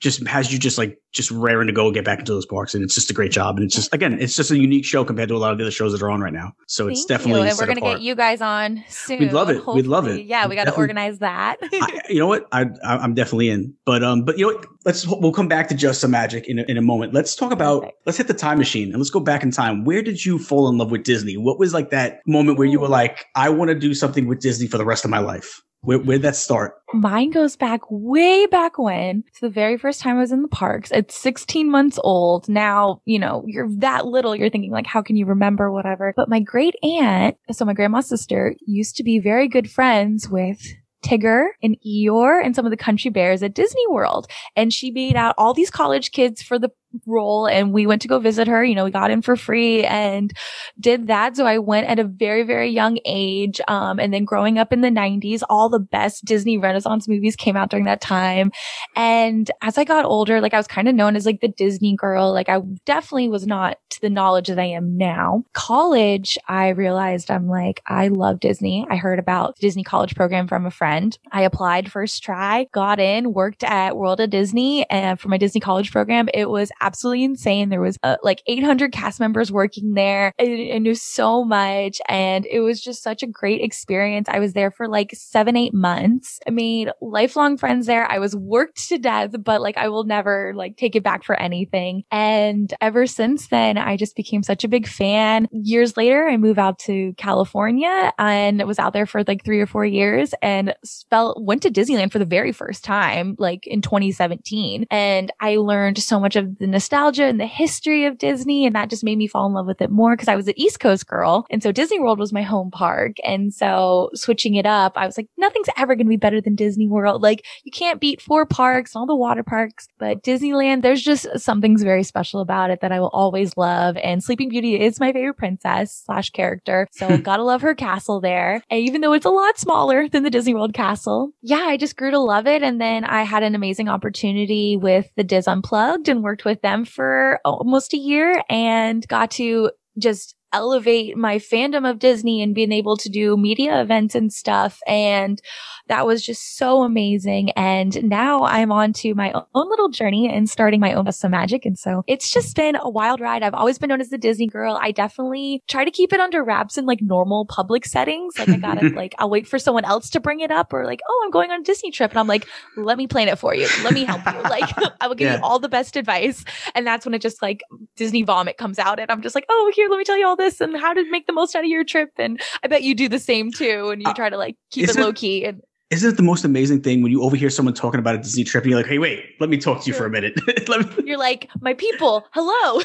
just has you just like just raring to go get back into those parks and it's just a great job and it's just again it's just a unique show compared to a lot of the other shows that are on right now so it's definitely you. and we're gonna apart. get you guys on soon We'd love it. We'd love it. yeah we got to organize that I, [LAUGHS] you know what I, I i'm definitely in but um but you know what let's we'll come back to just some magic in a, in a moment let's talk about Perfect. let's hit the time machine and let's go back in time where did you fall in love with disney what was like that moment where you were like i want to do something with disney for the rest of my life where where'd that start Mine goes back way back when to the very first time I was in the parks. It's 16 months old. Now, you know, you're that little, you're thinking like, how can you remember whatever? But my great aunt, so my grandma's sister used to be very good friends with Tigger and Eeyore and some of the country bears at Disney World. And she made out all these college kids for the role and we went to go visit her. You know, we got in for free and did that. So I went at a very, very young age. Um, and then growing up in the 90s, all the best Disney Renaissance movies came out during that time. And as I got older, like I was kind of known as like the Disney girl. Like I definitely was not to the knowledge that I am now. College, I realized I'm like, I love Disney. I heard about the Disney college program from a friend. I applied first try, got in, worked at World of Disney and for my Disney college program. It was absolutely insane. There was uh, like 800 cast members working there. I, I knew so much and it was just such a great experience. I was there for like seven, eight months. I made lifelong friends there. I was worked to death, but like I will never like take it back for anything. And ever since then, I just became such a big fan. Years later, I moved out to California and was out there for like three or four years and felt, went to Disneyland for the very first time, like in 2017. And I learned so much of the nostalgia and the history of Disney. And that just made me fall in love with it more because I was an East Coast girl. And so Disney World was my home park. And so switching it up, I was like, nothing's ever going to be better than Disney World. Like you can't beat four parks, all the water parks, but Disneyland, there's just something's very special about it that I will always love. And Sleeping Beauty is my favorite princess slash character. So I've [LAUGHS] gotta love her castle there. And even though it's a lot smaller than the Disney World castle, yeah, I just grew to love it. And then I had an amazing opportunity with the DIS Unplugged and worked with them for almost a year and got to just elevate my fandom of Disney and being able to do media events and stuff. And that was just so amazing. And now I'm on to my own little journey and starting my own Some Magic. And so it's just been a wild ride. I've always been known as the Disney girl. I definitely try to keep it under wraps in like normal public settings. Like I [LAUGHS] gotta like, I'll wait for someone else to bring it up or like, oh, I'm going on a Disney trip. And I'm like, let me plan it for you. Let me help you. [LAUGHS] Like I will give Yeah. you all the best advice. And that's when it just like Disney vomit comes out. And I'm just like, oh, here, let me tell you all this and how to make the most out of your trip. And I bet you do the same too. And you uh, try to like keep it isn't- low key. And Isn't it the most amazing thing when you overhear someone talking about a Disney trip and you're like, hey, wait, let me talk to you for a minute. [LAUGHS] me, you're like, my people, hello.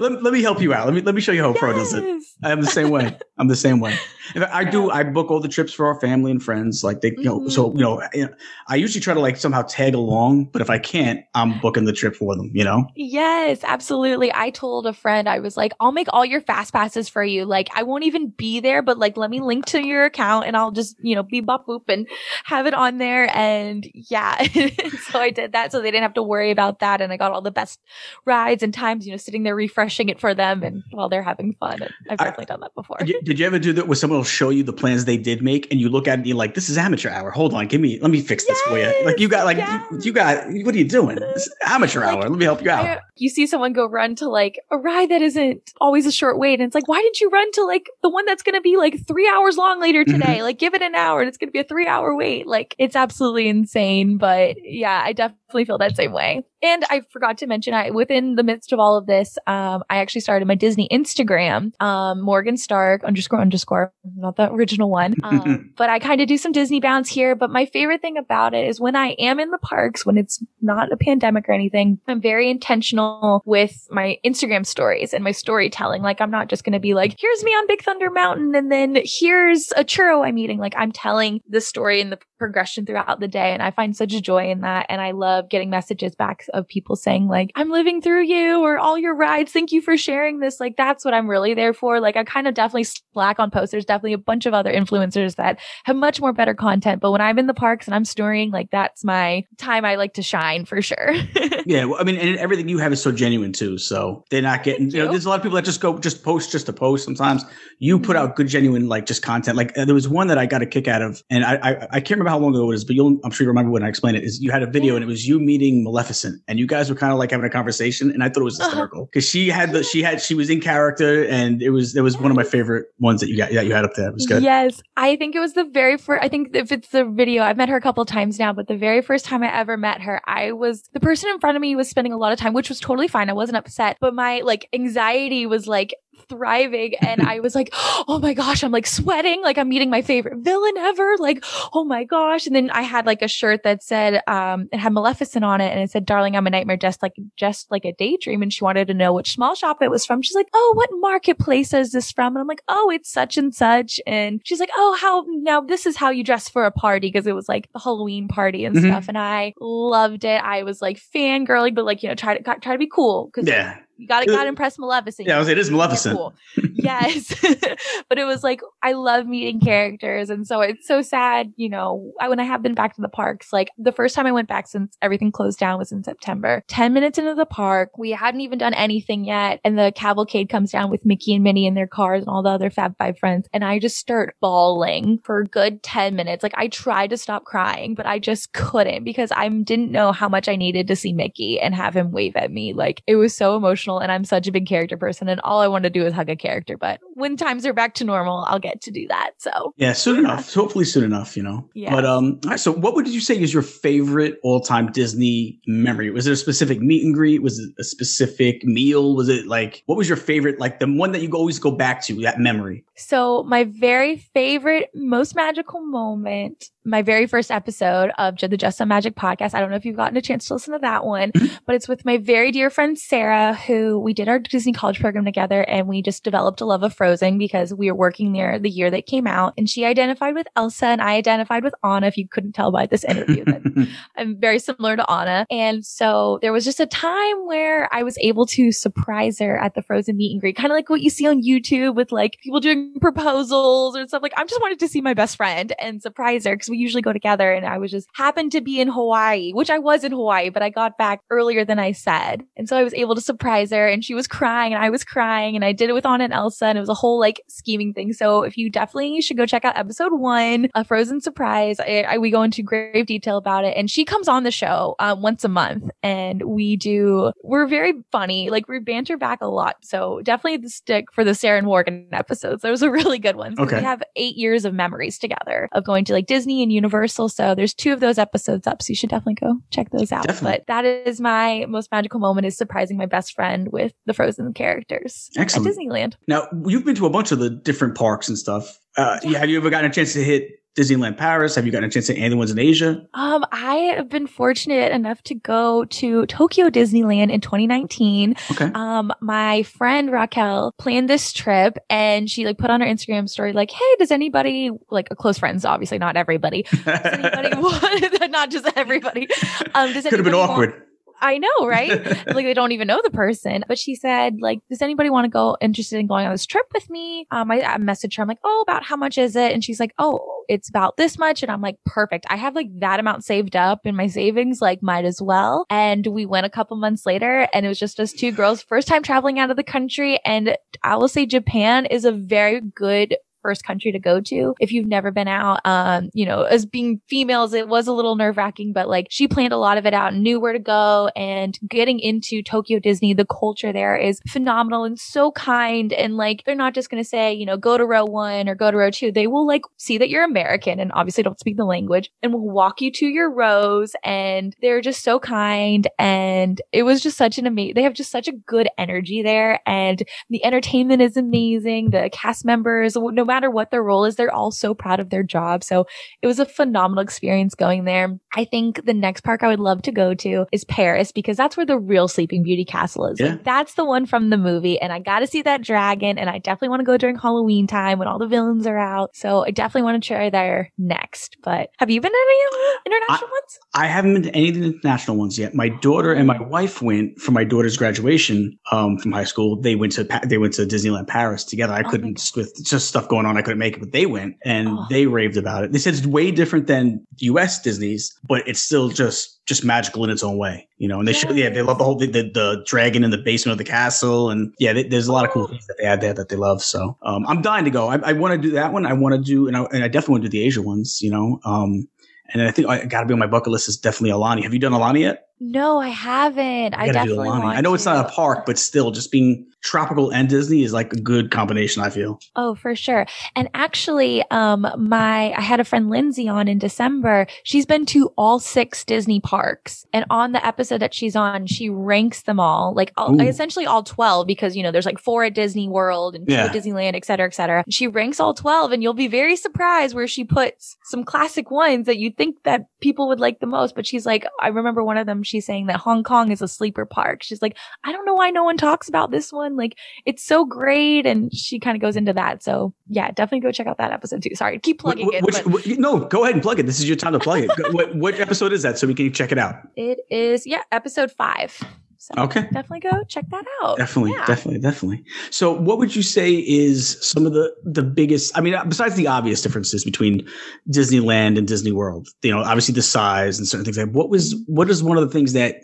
[LAUGHS] let, let me help you out. Let me let me show you how a pro does it. I'm the same way. I'm the same way. Fact, I do. I book all the trips for our family and friends. Like they, you know. So mm-hmm. you know, I- I usually try to like somehow tag along. But if I can't, I'm booking the trip for them. You know. Yes, absolutely. I told a friend, I was like, I'll make all your fast passes for you. Like, I won't even be there, but like, let me link to your account and I'll just, you know, be bop boop and have it on there. And yeah, [LAUGHS] so I did that so they didn't have to worry about that. And I got all the best rides and times, you know, sitting there refreshing it for them and while they're having fun. And I've I- definitely done that before. Did you, ever do that where someone will show you the plans they did make and you look at it and you're like, this is amateur hour. Hold on, give me, let me fix this for you. Like you got, like Yes, you, you got, what are you doing? [LAUGHS] Amateur Like, hour. Let me help you out. I- you see someone go run to like a ride that isn't always a short wait. And it's like, why didn't you run to like the one that's going to be like three hours long later Mm-hmm. today? Like, give it an hour and it's going to be a three hour wait. Like, it's absolutely insane. But yeah, I definitely feel that same way. And I forgot to mention, I within the midst of all of this, um, I actually started my Disney Instagram, um, Morgan Stark underscore underscore, not the original one. [LAUGHS] Um, but I kind of do some Disney bounds here. But my favorite thing about it is when I am in the parks, when it's not a pandemic or anything, I'm very intentional with my Instagram stories and my storytelling. Like I'm not just going to be like, here's me on Big Thunder Mountain and then here's a churro I'm eating. Like I'm telling the story in the progression throughout the day. And I find such a joy in that. And I love getting messages back of people saying like, I'm living through you or all your rides. Thank you for sharing this. Like that's what I'm really there for. Like I kind of definitely slack on posts. There's definitely a bunch of other influencers that have much more better content. But when I'm in the parks and I'm storying, like that's my time I like to shine for sure. [LAUGHS] Yeah, well, I mean, and everything you have is so genuine too. So they're not getting. You know, there's a lot of people that just go just post just to post. Sometimes you put out good, genuine like just content. Like uh, there was one that I got a kick out of, and I I, I can't remember how long ago it was, but you'll I'm sure you remember when I explained it. Is you had a video and it was you meeting Maleficent, and you guys were kind of like having a conversation, and I thought it was Uh-huh. hysterical because she had the she had she was in character, and it was it was one of my favorite ones that you got that you had up there. It was good. Yes, I think it was the very first. I think if it's the video, I've met her a couple of times now, but the very first time I ever met her, I was the person in front of me was spending a lot of time, which was totally fine. I wasn't upset, but my like anxiety was like thriving. And I was like, [GASPS] oh my gosh, I'm like sweating, like I'm meeting my favorite villain ever. Like, oh my gosh. And then I had like a shirt that said, um, it had Maleficent on it and it said, darling, I'm a nightmare just like, just like a daydream. And she wanted to know which small shop it was from. She's like, oh, what marketplace is this from? And I'm like, oh, it's such and such. And she's like, oh, how now this is how you dress for a party because it was like the Halloween party and Mhm. stuff. And I loved it. I was like fangirling, but like, you know, try to, try to be cool because Yeah. You gotta, gotta impress Maleficent. Yeah, I was- it is Maleficent. cool. yes. [LAUGHS] but it was like, I love meeting characters. And so it's so sad, you know, I, when I have been back to the parks, like the first time I went back since everything closed down was in September. 10 minutes into the park, we hadn't even done anything yet. And the cavalcade comes down with Mickey and Minnie in their cars and all the other Fab Five friends. And I just start bawling for a good 10 minutes. Like I tried to stop crying, but I just couldn't because I didn't know how much I needed to see Mickey and have him wave at me. Like it was so emotional. And I'm such a big character person. And all I want to do is hug a character. But when times are back to normal, I'll get to do that. So Yeah, soon enough. Hopefully soon enough, you know. Yeah. But um, all right, so what would you say is your favorite all-time Disney memory? Was it a specific meet and greet? Was it a specific meal? Was it like what was your favorite, like the one that you always go back to, that memory? So, my very favorite, most magical moment, my very first episode of the Just Some Magic podcast. I don't know if you've gotten a chance to listen to that one, but it's with my very dear friend Sarah, who we did our Disney college program together and we just developed a love of Frozen because we were working there the year that came out. And she identified with Elsa and I identified with Anna, if you couldn't tell by this interview. that [LAUGHS] I'm very similar to Anna. And so there was just a time where I was able to surprise her at the Frozen meet and greet, kind of like what you see on YouTube with like people doing proposals or stuff. Like, I just wanted to see my best friend and surprise her because we usually go together. And I was just happened to be in Hawaii, which I was in Hawaii, but I got back earlier than I said. And so I was able to surprise and she was crying and I was crying and I did it with Anna and Elsa and it was a whole like scheming thing. So if you definitely should go check out episode one, a Frozen surprise. I, I, we go into grave detail about it and she comes on the show um, once a month and we do, we're very funny. Like we banter back a lot. So definitely the stick for the Sarah and Morgan episodes. Those are [LAUGHS] really good ones. Okay. We have eight years of memories together of going to like Disney and Universal. So there's two of those episodes up. So you should definitely go check those out. Definitely. But that is my most magical moment is surprising my best friend with the Frozen characters Excellent. at Disneyland. Now you've been to a bunch of the different parks and stuff. Uh, yeah, have you ever gotten a chance to hit Disneyland Paris? Have you gotten a chance to hit any ones in Asia? Um, I have been fortunate enough to go to Tokyo Disneyland in 2019. Okay. Um, my friend Raquel planned this trip and she like put on her Instagram story like, "Hey, does anybody like a close friends? Obviously not everybody. [LAUGHS] Does anybody [LAUGHS] want? not just everybody. Um, does Could have been anybody want- awkward. I know, right? [LAUGHS] like they don't even know the person. But she said, like, does anybody want to go interested in going on this trip with me? Um, I, I messaged her. I'm like, oh, about how much is it? And she's like, oh, it's about this much. And I'm like, perfect. I have like that amount saved up in my savings. Like, might as well. And we went a couple months later, and it was just us two girls, first time traveling out of the country. And I will say, Japan is a very good first country to go to if you've never been out. Um, you know, as being females, it was a little nerve wracking, but like she planned a lot of it out and knew where to go. And getting into Tokyo Disney, the culture there is phenomenal and so kind. And like they're not just going to say, you know, go to row one or go to row two. They will like see that you're American and obviously don't speak the language and will walk you to your rows. And they're just so kind. And it was just such an amazing, they have just such a good energy there. And the entertainment is amazing. The cast members, no matter what their role is, they're all so proud of their job. So it was a phenomenal experience going there. I think the next park I would love to go to is Paris because that's where the real Sleeping Beauty castle is. Yeah. Like, that's the one from the movie. And I got to see that dragon. And I definitely want to go during Halloween time when all the villains are out. So I definitely want to try there next. But have you been to any of the international ones? I haven't been to any of the international ones yet. My daughter and my wife went for my daughter's graduation um, from high school. They went to Pa- they went to Disneyland Paris together. I Oh couldn't with just stuff going on. I couldn't make it, but they went and Oh. they raved about it. They said it's way different than U.S. Disney's, but it's still just just magical in its own way. You know, and they show yeah they love the whole the, the, the dragon in the basement of the castle, and yeah, they, there's a lot of cool things that they add there that they love. So um, I'm dying to go. I, I want to do that one. I want to do and I, and I definitely want to do the Asia ones. You know. Um, and I think I got to be on my bucket list is definitely Aulani. Have you done Aulani yet? No, I haven't. I You gotta do definitely want I know it's not a park, but still, just being tropical and Disney is like a good combination. I feel. Oh, for sure. And actually, um, my I had a friend Lindsay on in December. She's been to all six Disney parks, and on the episode that she's on, she ranks them all, like all, essentially all twelve, because you know there's like four at Disney World and two Yeah. at Disneyland, et cetera, et cetera. She ranks all twelve, and you'll be very surprised where she puts some classic ones that you think that people would like the most. But she's like, I remember one of them. She's saying that Hong Kong is a sleeper park. She's like, I don't know why no one talks about this one. Like it's so great. And she kind of goes into that. So yeah, definitely go check out that episode too. Sorry, keep plugging Wh- it. which, but wh- no, go ahead and plug it. This is your time to plug it. What, what episode is that so we can check it out? it is, yeah, episode five. So Okay. definitely go check that out. Definitely, Yeah. definitely, definitely. So, what would you say is some of the the biggest? I mean, uh, besides the obvious differences between Disneyland and Disney World, you know, obviously the size and certain things. Like, what was what is one of the things that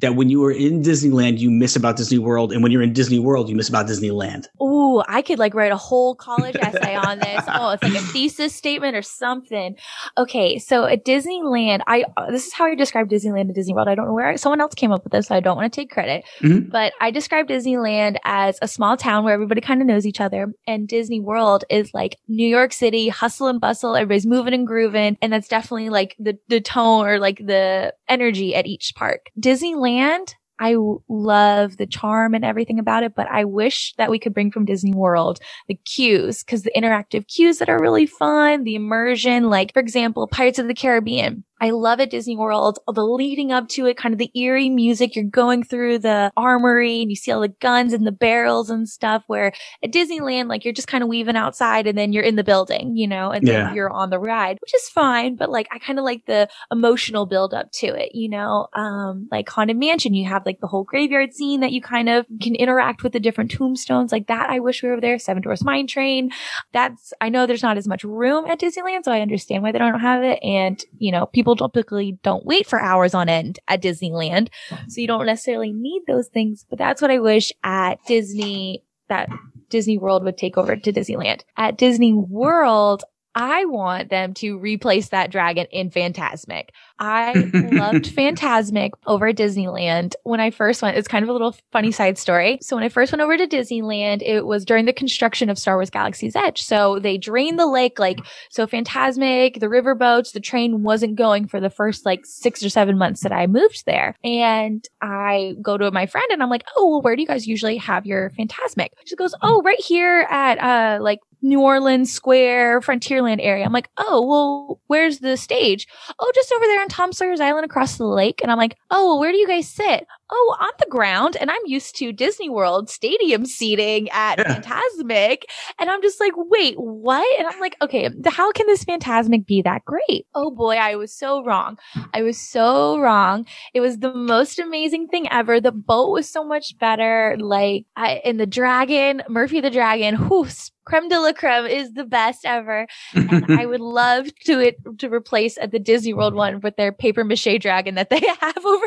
that when you were in Disneyland you miss about Disney World, and when you're in Disney World you miss about Disneyland? Ooh, I could like write a whole college [LAUGHS] essay on this. Oh, it's like a thesis statement or something. Okay, so at Disneyland, I uh, this is how I describe Disneyland and Disney World. I don't know where someone else came up with this, so I don't want to take credit. Mhm. But I describe Disneyland as a small town where everybody kind of knows each other, and Disney World is like New York City, hustle and bustle, everybody's moving and grooving, and that's definitely like the the tone or like the energy at each park. Disneyland I love the charm and everything about it, but I wish that we could bring from Disney World the cues because the interactive cues that are really fun, the immersion, like for example, Pirates of the Caribbean. I love at Disney World, all the leading up to it, kind of the eerie music. You're going through the armory and you see all the guns and the barrels and stuff where at Disneyland, like you're just kind of weaving outside and then you're in the building, you know, and Yeah. then you're on the ride, which is fine. But like, I kind of like the emotional build up to it, you know, um, like Haunted Mansion, you have like the whole graveyard scene that you kind of can interact with the different tombstones like that. I wish we were there. Seven Dwarfs Mine Train. That's, I know there's not as much room at Disneyland, so I understand why they don't have it. And, you know, people typically don't wait for hours on end at Disneyland. So you don't necessarily need those things, but that's what I wish at Disney that Disney World would take over to Disneyland. At Disney World, I want them to replace that dragon in Fantasmic. I [LAUGHS] loved Fantasmic over at Disneyland when I first went. It's kind of a little funny side story. So when I first went over to Disneyland, it was during the construction of Star Wars Galaxy's Edge. So they drained the lake, like, so Fantasmic, the riverboats, the train wasn't going for the first like six or seven months that I moved there. And I go to my friend and I'm like, oh, well, where do you guys usually have your Fantasmic? She goes, oh, right here at, uh, like, New Orleans Square, Frontierland area. I'm like, oh, well, where's the stage? Oh, just over there on Tom Sawyer's Island across the lake. And I'm like, oh, well, where do you guys sit? Oh, on the ground. And I'm used to Disney World stadium seating at Yeah. Fantasmic. And I'm just like, wait, what? And I'm like, okay, how can this Fantasmic be that great? Oh boy, I was so wrong. I was so wrong. It was the most amazing thing ever. The boat was so much better. Like, I, and the dragon, Murphy the dragon, whew, creme de la creme is the best ever. And I would [LAUGHS] love to it to replace at the Disney World one with their paper mache dragon that they [LAUGHS] have over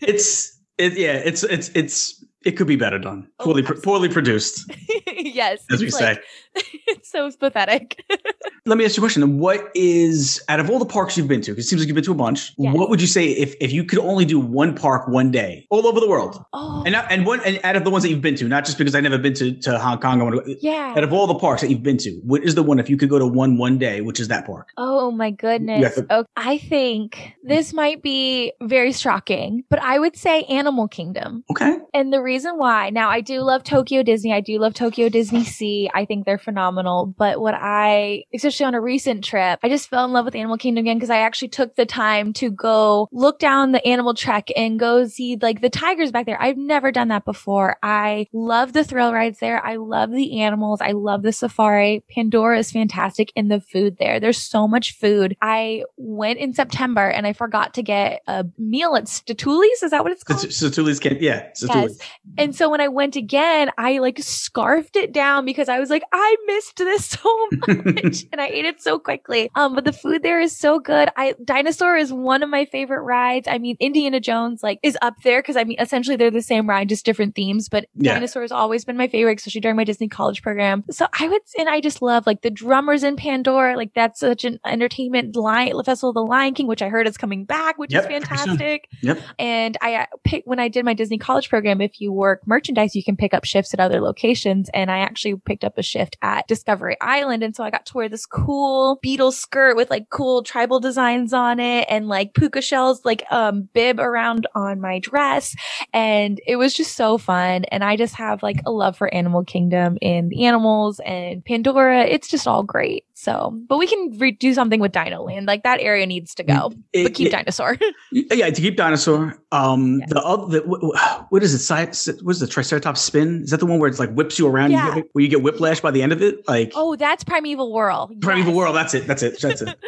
it's it, yeah, it's it's it's it could be better done. Oh, Poorly absolutely. poorly produced, [LAUGHS] yes. as we it's say. [LAUGHS] it's so pathetic. [LAUGHS] Let me ask you a question. What is out of all the parks you've been to? 'cause it seems like you've been to a bunch. Yes. What would you say if if you could only do one park one day all over the world? oh, And not, and one and out of the ones that you've been to, not just because I've never been to, to Hong Kong. I want to, yeah. out of all the parks that you've been to, what is the one if you could go to one one day? Which is that park? Oh my goodness. to- okay. I think this might be very shocking, but I would say Animal Kingdom. Okay. And the reason why, now I do love Tokyo Disney. I do love Tokyo DisneySea. I think they're phenomenal. But what I, especially on a recent trip, I just fell in love with Animal Kingdom again because I actually took the time to go look down the animal trek and go see like the tigers back there. I've never done that before. I love the thrill rides there. I love the animals. I love the safari. Pandora is fantastic and the food there. There's so much food. I went in September and I forgot to get a meal at Statuli's. Is that what it's called? Satuli's can yeah. Satuli's. And so when I went again, I like scarfed it down because I was like, I I missed this [LAUGHS] so much [LAUGHS] and I ate it so quickly. Um, but the food there is so good. I dinosaur is one of my favorite rides. I mean, Indiana Jones like is up there because I mean, essentially they're the same ride, just different themes. But Yeah. dinosaur has always been my favorite, especially during my Disney college program. So I would, and I just love like the drummers in Pandora. Like that's such an entertainment lion festival of the Lion King, which I heard is coming back, which Yep, is fantastic. Yep. And I uh, picked when I did my Disney college program, if you work merchandise, you can pick up shifts at other locations. And I actually picked up a shift at Discovery Island. And so I got to wear this cool beetle skirt with like cool tribal designs on it and like puka shells, like um bib around on my dress. And it was just so fun. And I just have like a love for Animal Kingdom and the animals and Pandora. It's just all great. So, but we can re- do something with Dino Land. Like that area needs to go, It- but keep it- dinosaur. [LAUGHS] Yeah, to keep dinosaur. Um, Yes. the other, the, wh- what is it? What is the Triceratops spin? Is that the one where it's like whips you around? Yeah. You get, where you get whiplash by the end of it? Like Oh, that's Primeval Whirl. Primeval Yes. Whirl. That's it. That's it. [LAUGHS] That's it.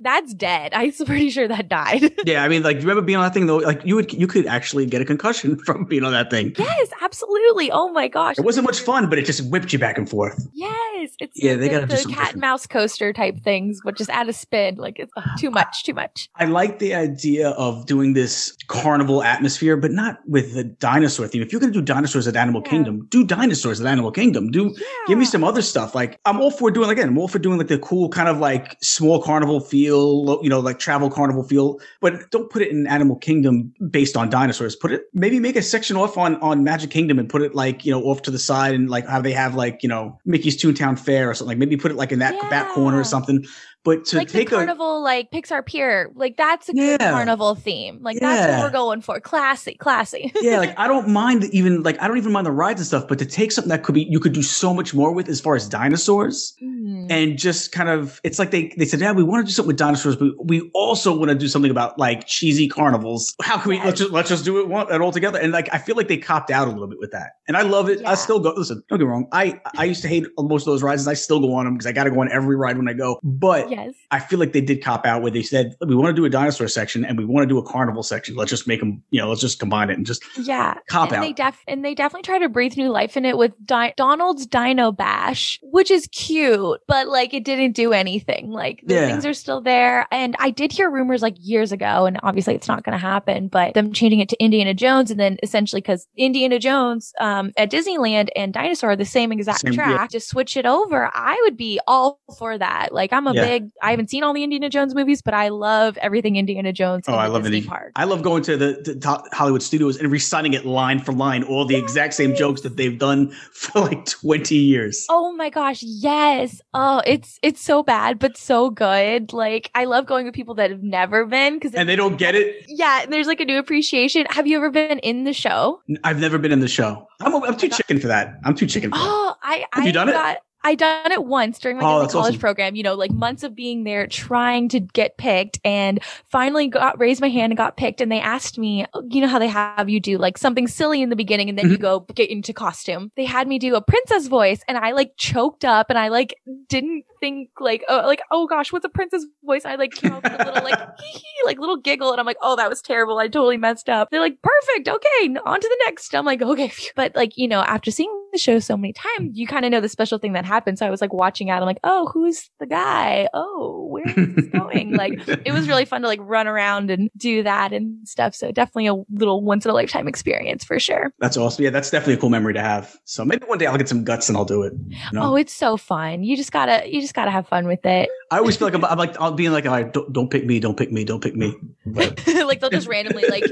That's dead. I'm pretty sure that died. [LAUGHS] yeah, I mean, like, you remember being on that thing though? Like, you would, you could actually get a concussion from being on that thing. yes, absolutely. Oh my gosh. It wasn't much fun, but it just whipped you back and forth. Yes, it's Yeah, like they the, gotta do the cat and mouse coaster type things, but just add a spin. Like it's too much, too much. I like the idea of doing this carnival atmosphere, but not with the dinosaur theme. If you're going to do dinosaurs at Animal Yeah. Kingdom, do dinosaurs at Animal Kingdom. Do give me some other stuff. Like I'm all for doing again. I'm all for doing like the cool kind of like small carnival feel, you know, like travel carnival feel. But don't put it in Animal Kingdom based on dinosaurs. Put it maybe make a section off on on Magic Kingdom and put it like you know off to the side and like how they have like you know Mickey's Toontown Fair or something. Like maybe put it like in that back corner or something. But to like the take a carnival, like Pixar Pier, like that's a good Yeah. carnival theme. Like that's what we're going for. Classy, classy. [LAUGHS] yeah, like I don't mind even like I don't even mind the rides and stuff, but to take something that could be you could do so much more with as far as dinosaurs Mhm. and just kind of it's like they they said, yeah, we want to do something with dinosaurs, but we also want to do something about like cheesy carnivals. How can we let's just let's just do it one, it all together? And like I feel like they copped out a little bit with that, and I love it. Yeah. I still go. Listen, don't get me wrong. I I used to hate most of those rides, and I still go on them because I got to go on every ride when I go. But yes. I feel like they did cop out where they said we want to do a dinosaur section and we want to do a carnival section. Let's just make them, you know, let's just combine it and just Yeah. cop and out. they def and they definitely try to breathe new life in it with Di- Donald's Dino Bash, which is cute, but like it didn't do anything. Like the Yeah. things are still there. And I did hear rumors like years ago, and obviously it's not going to happen, but them changing it to Indiana Jones, and then essentially because Indiana Jones um, at Disneyland and Dinosaur are the same exact Same, yeah. track, just switch it over. I would be all for that. Like I'm a Yeah. big. I haven't seen all the Indiana Jones movies, but I love everything Indiana Jones. Oh, I love Disney it. Park. I love going to the, Hollywood studios and reciting it line for line, all the exact same jokes that they've done [LAUGHS] for like 20 years. Oh my gosh, yes. Oh, it's it's so bad but so good. Like I love going with people that have never been cuz And they don't get it. Yeah, there's like a new appreciation. Have you ever been in the show? I've never been in the show. I'm, I'm too chicken for that. I'm too chicken for that. Oh, I Have I you done it? I done it once during my Oh, college awesome. program, you know, like months of being there trying to get picked and finally got raised my hand and got picked and they asked me, you know how they have you do like something silly in the beginning and then you Mhm. go get into costume. They had me do a princess voice and I like choked up and I like didn't think like oh like oh gosh, what's a princess voice? I like came up with a little like [LAUGHS] hee hee like little giggle and I'm like, "Oh, that was terrible. I totally messed up." They're like, "Perfect. Okay, on to the next." I'm like, "Okay." But like, you know, after seeing the show so many times, you kind of know the special thing that happened. So I was like watching out. I'm like, "Oh, who's the guy? Oh, where is this going?" like it was really fun to like run around and do that and stuff. So definitely a little once in a lifetime experience for sure. That's awesome. Yeah, that's definitely a cool memory to have. So maybe one day I'll get some guts and I'll do it. You know? Oh, it's so fun. You just gotta you just gotta have fun with it. I always feel like I'm, I'm like I'll be like, all right, don't, don't pick me, don't pick me, don't pick me. But [LAUGHS] like they'll just randomly like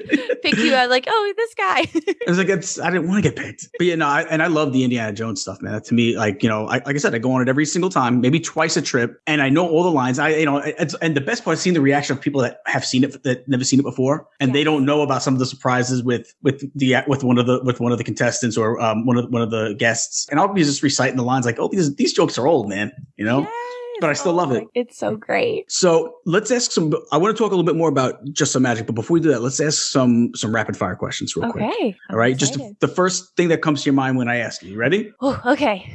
pick you out like, oh, this guy. it was like it's I didn't want to get picked. But yeah, no, I, and I love the Indiana Jones stuff, man. That to me, like you know, I, like I said, I go on it every single time, maybe twice a trip, and I know all the lines. I you know, it's, and the best part is seeing the reaction of people that have seen it that never seen it before, and they don't know about some of the surprises with with the with one of the with one of the contestants or um, one of one of the guests, and I'll be just reciting the lines like, oh, these these jokes are old, man. You know. But I still love it. [LAUGHS] It's so great. So let's ask some. I want to talk a little bit more about just some magic, but before we do that, let's ask some some rapid fire questions real quick. Okay. All right, just excited. the first thing that comes to your mind when I ask you. You ready? Oh, okay.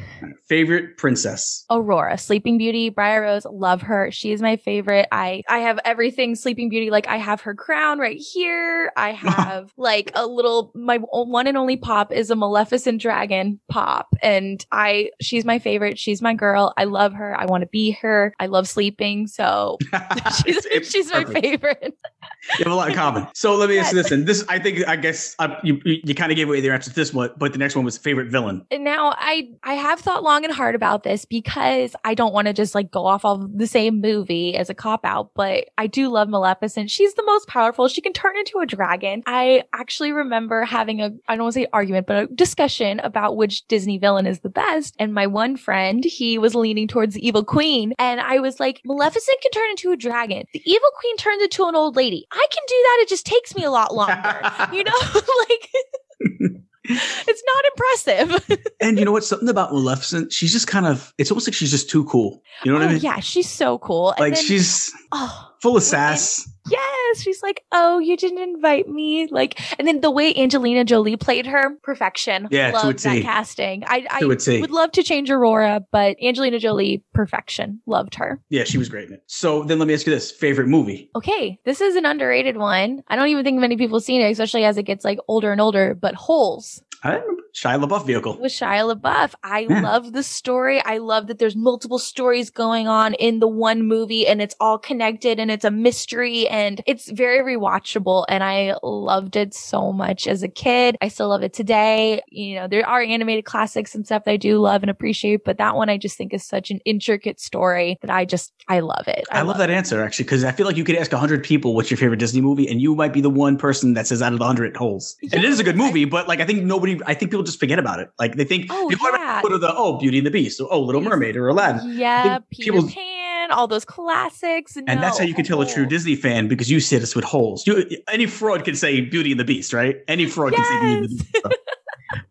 Favorite princess? Aurora, Sleeping Beauty, Briar Rose, love her. She is my favorite. I I have everything Sleeping Beauty. Like I have her crown right here. I [LAUGHS] have like a little my one and only pop is a Maleficent dragon pop, and I she's my favorite. She's my girl. I love her. I want to be her. I love sleeping, so [LAUGHS] [LAUGHS] she's she's my favorite. You have a lot in common. So let me ask you this, and this I think I guess uh, you you, you kind of gave away the answer to this one, but the next one was favorite villain. Now I I have thought long and hard about this because I don't want to just like go off of the same movie as a cop out, but I do love Maleficent. She's the most powerful. She can turn into a dragon. I actually remember having a I don't want to say argument, but a discussion about which Disney villain is the best. And my one friend, he was leaning towards the evil queen, and I was like, Maleficent can turn into a dragon. The evil queen turns into an old lady. I can do that. It just takes me a lot longer. you know, [LAUGHS] [LAUGHS] like it's not impressive. [LAUGHS] And you know what? Something about Maleficent, she's just kind of. It's almost like she's just too cool. You know what oh I mean? yeah, she's so cool. And Like then- she's oh full of sass. yes, she's like, oh, you didn't invite me. Like, and then the way Angelina Jolie played her, perfection. Yeah, loved that casting. I, I To a T. would love to change Aurora, but Angelina Jolie, perfection. Loved her. Yeah, she was great in it. So then let me ask you this: favorite movie? Okay, this is an underrated one. I don't even think many people have seen it, especially as it gets like older and older. But Holes. I remember Shia LaBeouf vehicle. with Shia LaBeouf. I Yeah. love the story. I love that there's multiple stories going on in the one movie and it's all connected and it's a mystery and it's very rewatchable. And I loved it so much as a kid. I still love it today. You know, there are animated classics and stuff that I do love and appreciate, but that one I just think is such an intricate story that I just, I love it. I, love that answer actually because I feel like you could ask hundred people what's your favorite Disney movie, and you might be the one person that says out of the hundred holes. And it is a good movie, but like I think nobody, I think people just forget about it. Like they think Oh, people yeah. go to the oh Beauty and the Beast or oh Little Mermaid or Aladdin, Yeah, Peter people- Pan, all those classics. and that's how you can tell a true Disney fan because you sit us with holes. You, any fraud can say Beauty and the Beast, right? Any fraud can say Beauty and the Beast. so.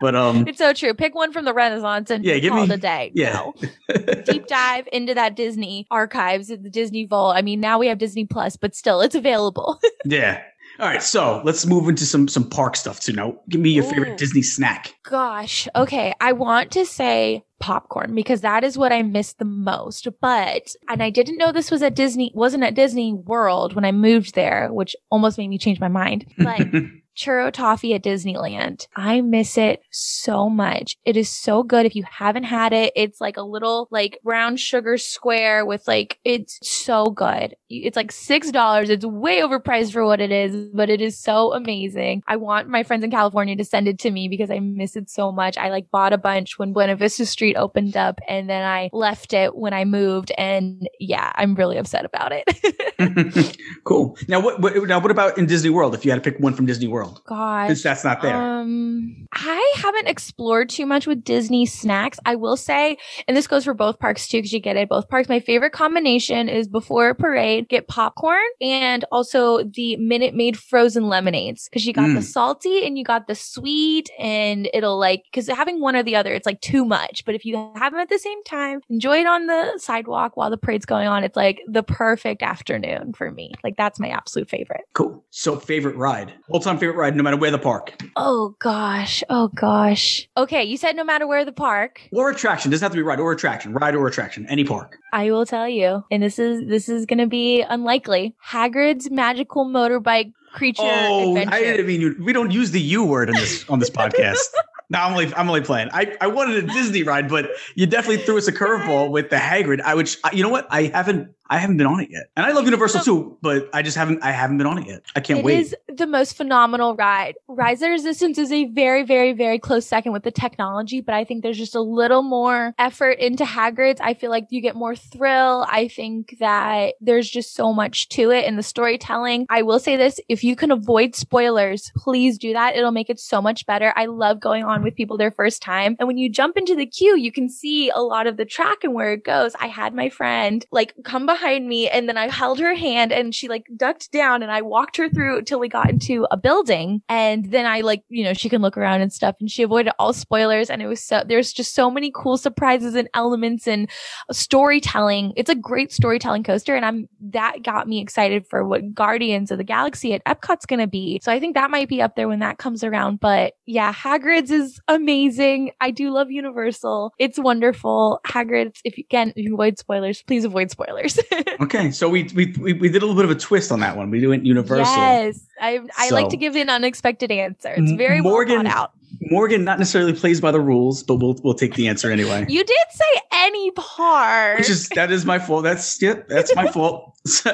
But um, [LAUGHS] It's so true. Pick one from the Renaissance and Yeah, give call me- it a day. yeah. No. [LAUGHS] Deep dive into that Disney archives, the Disney Vault. I mean, now we have Disney Plus, but still, it's available. [LAUGHS] yeah. All right, so let's move into some some park stuff too. Now, give me your Ooh. favorite Disney snack. Gosh. Okay. I want to say popcorn because that is what I miss the most. But, and I didn't know this was at Disney, wasn't at Disney World when I moved there, which almost made me change my mind. But [LAUGHS] churro toffee at Disneyland. I miss it so much. It is so good. If you haven't had it, it's like a little like brown sugar square with like, it's so good. It's like $6. It's way overpriced for what it is, but it is so amazing. I want my friends in California to send it to me because I miss it so much. I like bought a bunch when Buena Vista Street opened up and then I left it when I moved. And yeah, I'm really upset about it. [LAUGHS] [LAUGHS] cool. Now, what, what now? What about in Disney World? If you had to pick one from Disney World, Gosh. since that's not there. Um, I haven't explored too much with Disney snacks. I will say, and this goes for both parks too, because you get it both parks. My favorite combination is before a parade, get popcorn and also the Minute Maid frozen lemonades, because you got the Mm. salty and you got the sweet, and it'll like because having one or the other, it's like too much. But if you have them at the same time, enjoy it on the sidewalk while the parade's going on. It's like the perfect afternoon for me. Like that's my absolute favorite. cool. So, favorite ride, all time favorite ride, no matter where the park Oh gosh. Oh gosh. Okay, you said no matter where the park. or attraction doesn't have to be ride or attraction, ride or attraction, any park. I will tell you, and this is this is gonna be unlikely. Hagrid's magical motorbike creature Oh, adventure. I didn't mean you. We don't use the U word on this on this [LAUGHS] podcast. No, I'm only I'm only playing. I, I wanted a Disney ride, but you definitely threw us a curveball with the Hagrid. I which you know what I haven't I haven't been on it yet, and I love Universal too, but I just haven't I haven't been on it yet. I can't It wait. It is the most phenomenal ride. Rise of Resistance is a very, very, very close second with the technology, but I think there's just a little more effort into Hagrid's. I feel like you get more thrill. I think that there's just so much to it in the storytelling. I will say this if you can avoid spoilers, please do that. It'll make it so much better. I love going on with people their first time. And when you jump into the queue, you can see a lot of the track and where it goes. I had my friend like come behind me and then I held her hand and she like ducked down and I walked her through till we got into a building. And then I like, you know, she can look around and stuff and she avoided all spoilers. And it was so, there's just so many cool surprises and elements and storytelling. It's a great storytelling coaster. And I'm, that got me excited for what Guardians of the Galaxy at Epcot's going to be. So I think that might be up there when that comes around. But yeah, Hagrid's is amazing. I do love Universal. It's wonderful. Hagrid's, if you can, if you avoid spoilers, please avoid spoilers. [LAUGHS] Okay, so we, we we did a little bit of a twist on that one. We went Universal. Yes. I, I like to give an unexpected answer. It's very Morgan- well out. Morgan not necessarily plays by the rules, but we'll we'll take the answer anyway. You did say any part. Which is that is my fault. That's yeah, that's my [LAUGHS] fault. [LAUGHS] All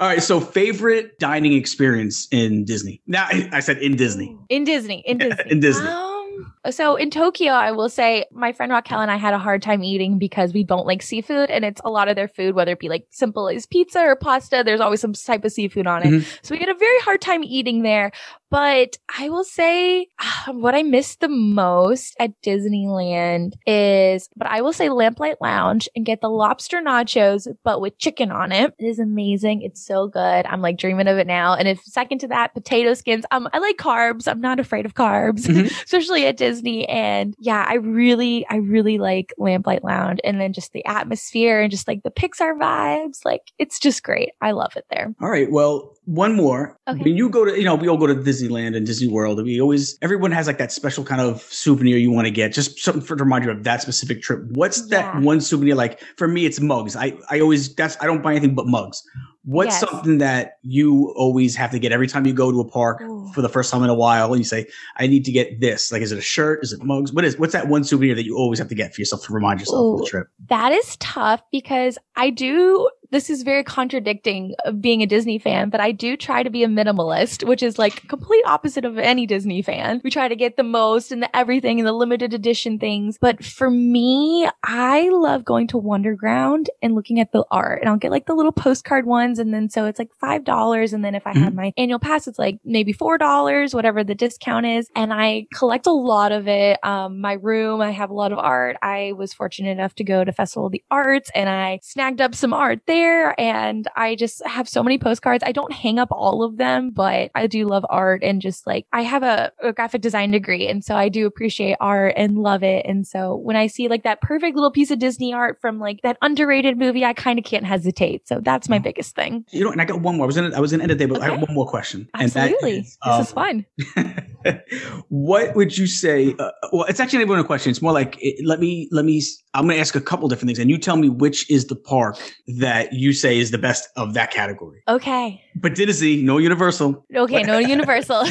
right. So favorite dining experience in Disney. Now I I said in Disney. in Disney. In Disney. In Disney. Um, so in Tokyo, I will say my friend Raquel and I had a hard time eating because we don't like seafood, and it's a lot of their food, whether it be like simple as pizza or pasta. There's always some type of seafood on it. Mhm. So we had a very hard time eating there. But I will say ah, what I miss the most at Disneyland is, but I will say Lamplight Lounge and get the lobster nachos, but with chicken on it. It is amazing. It's so good. I'm like dreaming of it now. And if second to that, potato skins. Um, I like carbs. I'm not afraid of carbs, Mhm. [LAUGHS] especially at Disney. And yeah, I really, I really like Lamplight Lounge. And then just the atmosphere and just like the Pixar vibes. Like it's just great. I love it there. All right. Well, one more. Okay. When you go to, you know, we all go to Disneyland and Disney World. We always, everyone has like that special kind of souvenir you want to get, just something for to remind you of that specific trip. What's that Yeah. one souvenir? Like for me, it's mugs. I, I always, that's, I don't buy anything but mugs. What's Yes. something that you always have to get every time you go to a park Ooh. for the first time in a while and you say, I need to get this? Like, is it a shirt? Is it mugs? What is, what's that one souvenir that you always have to get for yourself to remind yourself of the trip? That is tough because I do. This is very contradicting of being a Disney fan, but I do try to be a minimalist, which is like complete opposite of any Disney fan. We try to get the most and the everything and the limited edition things. But for me, I love going to Wonderground and looking at the art. And I'll get like the little postcard ones. And then so it's like $5. And then if I have my annual pass, it's like maybe $4, whatever the discount is. And I collect a lot of it. Um, my room, I have a lot of art. I was fortunate enough to go to Festival of the Arts and I snagged up some art there. And I just have so many postcards. I don't hang up all of them, but I do love art and just like I have a, a graphic design degree. And so I do appreciate art and love it. And so when I see like that perfect little piece of Disney art from like that underrated movie, I kind of can't hesitate. So that's my biggest thing. You know, and I got one more. I was in, I was in end of the day, but I Okay. have one more question. Absolutely. And this is fun. [LAUGHS] what would you say? Uh, well, it's actually not even a question. It's more like it, let me let me. I'm going to ask a couple different things, and you tell me which is the park that you say is the best of that category. Okay. But Disney, no Universal. Okay. No [LAUGHS] Universal. All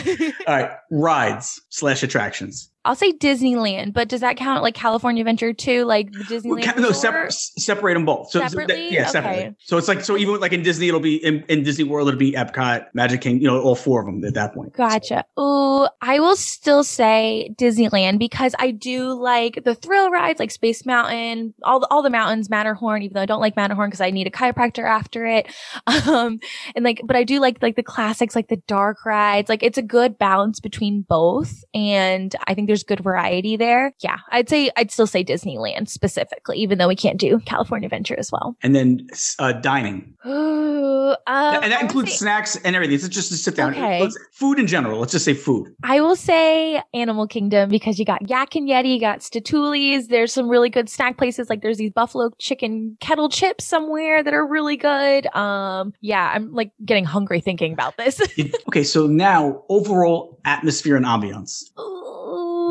right, rides slash attractions. I'll say Disneyland, but does that count like California Adventure too? Like the Disneyland? Ca- no, resort? separ- s- separate them both. So, so that- Separately? yeah, Okay. separately. So it's like so even like in Disney, it'll be in, in Disney World, it'll be Epcot, Magic King. You know, all four of them at that point. Gotcha. Ooh, I will still say Disneyland because I do like the thrill rides, like Space Mountain, all the all the mountains, Matterhorn. Even though I don't like Matterhorn because I need a chiropractor after it, [LAUGHS] um, and like, but I do like like the classics, like the dark rides. Like it's a good balance between both, and I think there's good variety there. Yeah, I'd say I'd still say Disneyland specifically, even though we can't do California Adventure as well. And then uh, dining, [GASPS] Ooh, um, and that includes say- snacks and everything. It's just to sit down. Okay. Food in general. Let's just say food. I will say Animal Kingdom because you got Yak and Yeti, you got Satu'li's. There's some really good snack places. Like there's these buffalo chicken kettle chips somewhere that are really good. Um, yeah, I'm like getting hungry thinking about this. [LAUGHS] okay, so now overall atmosphere and ambiance. Ooh,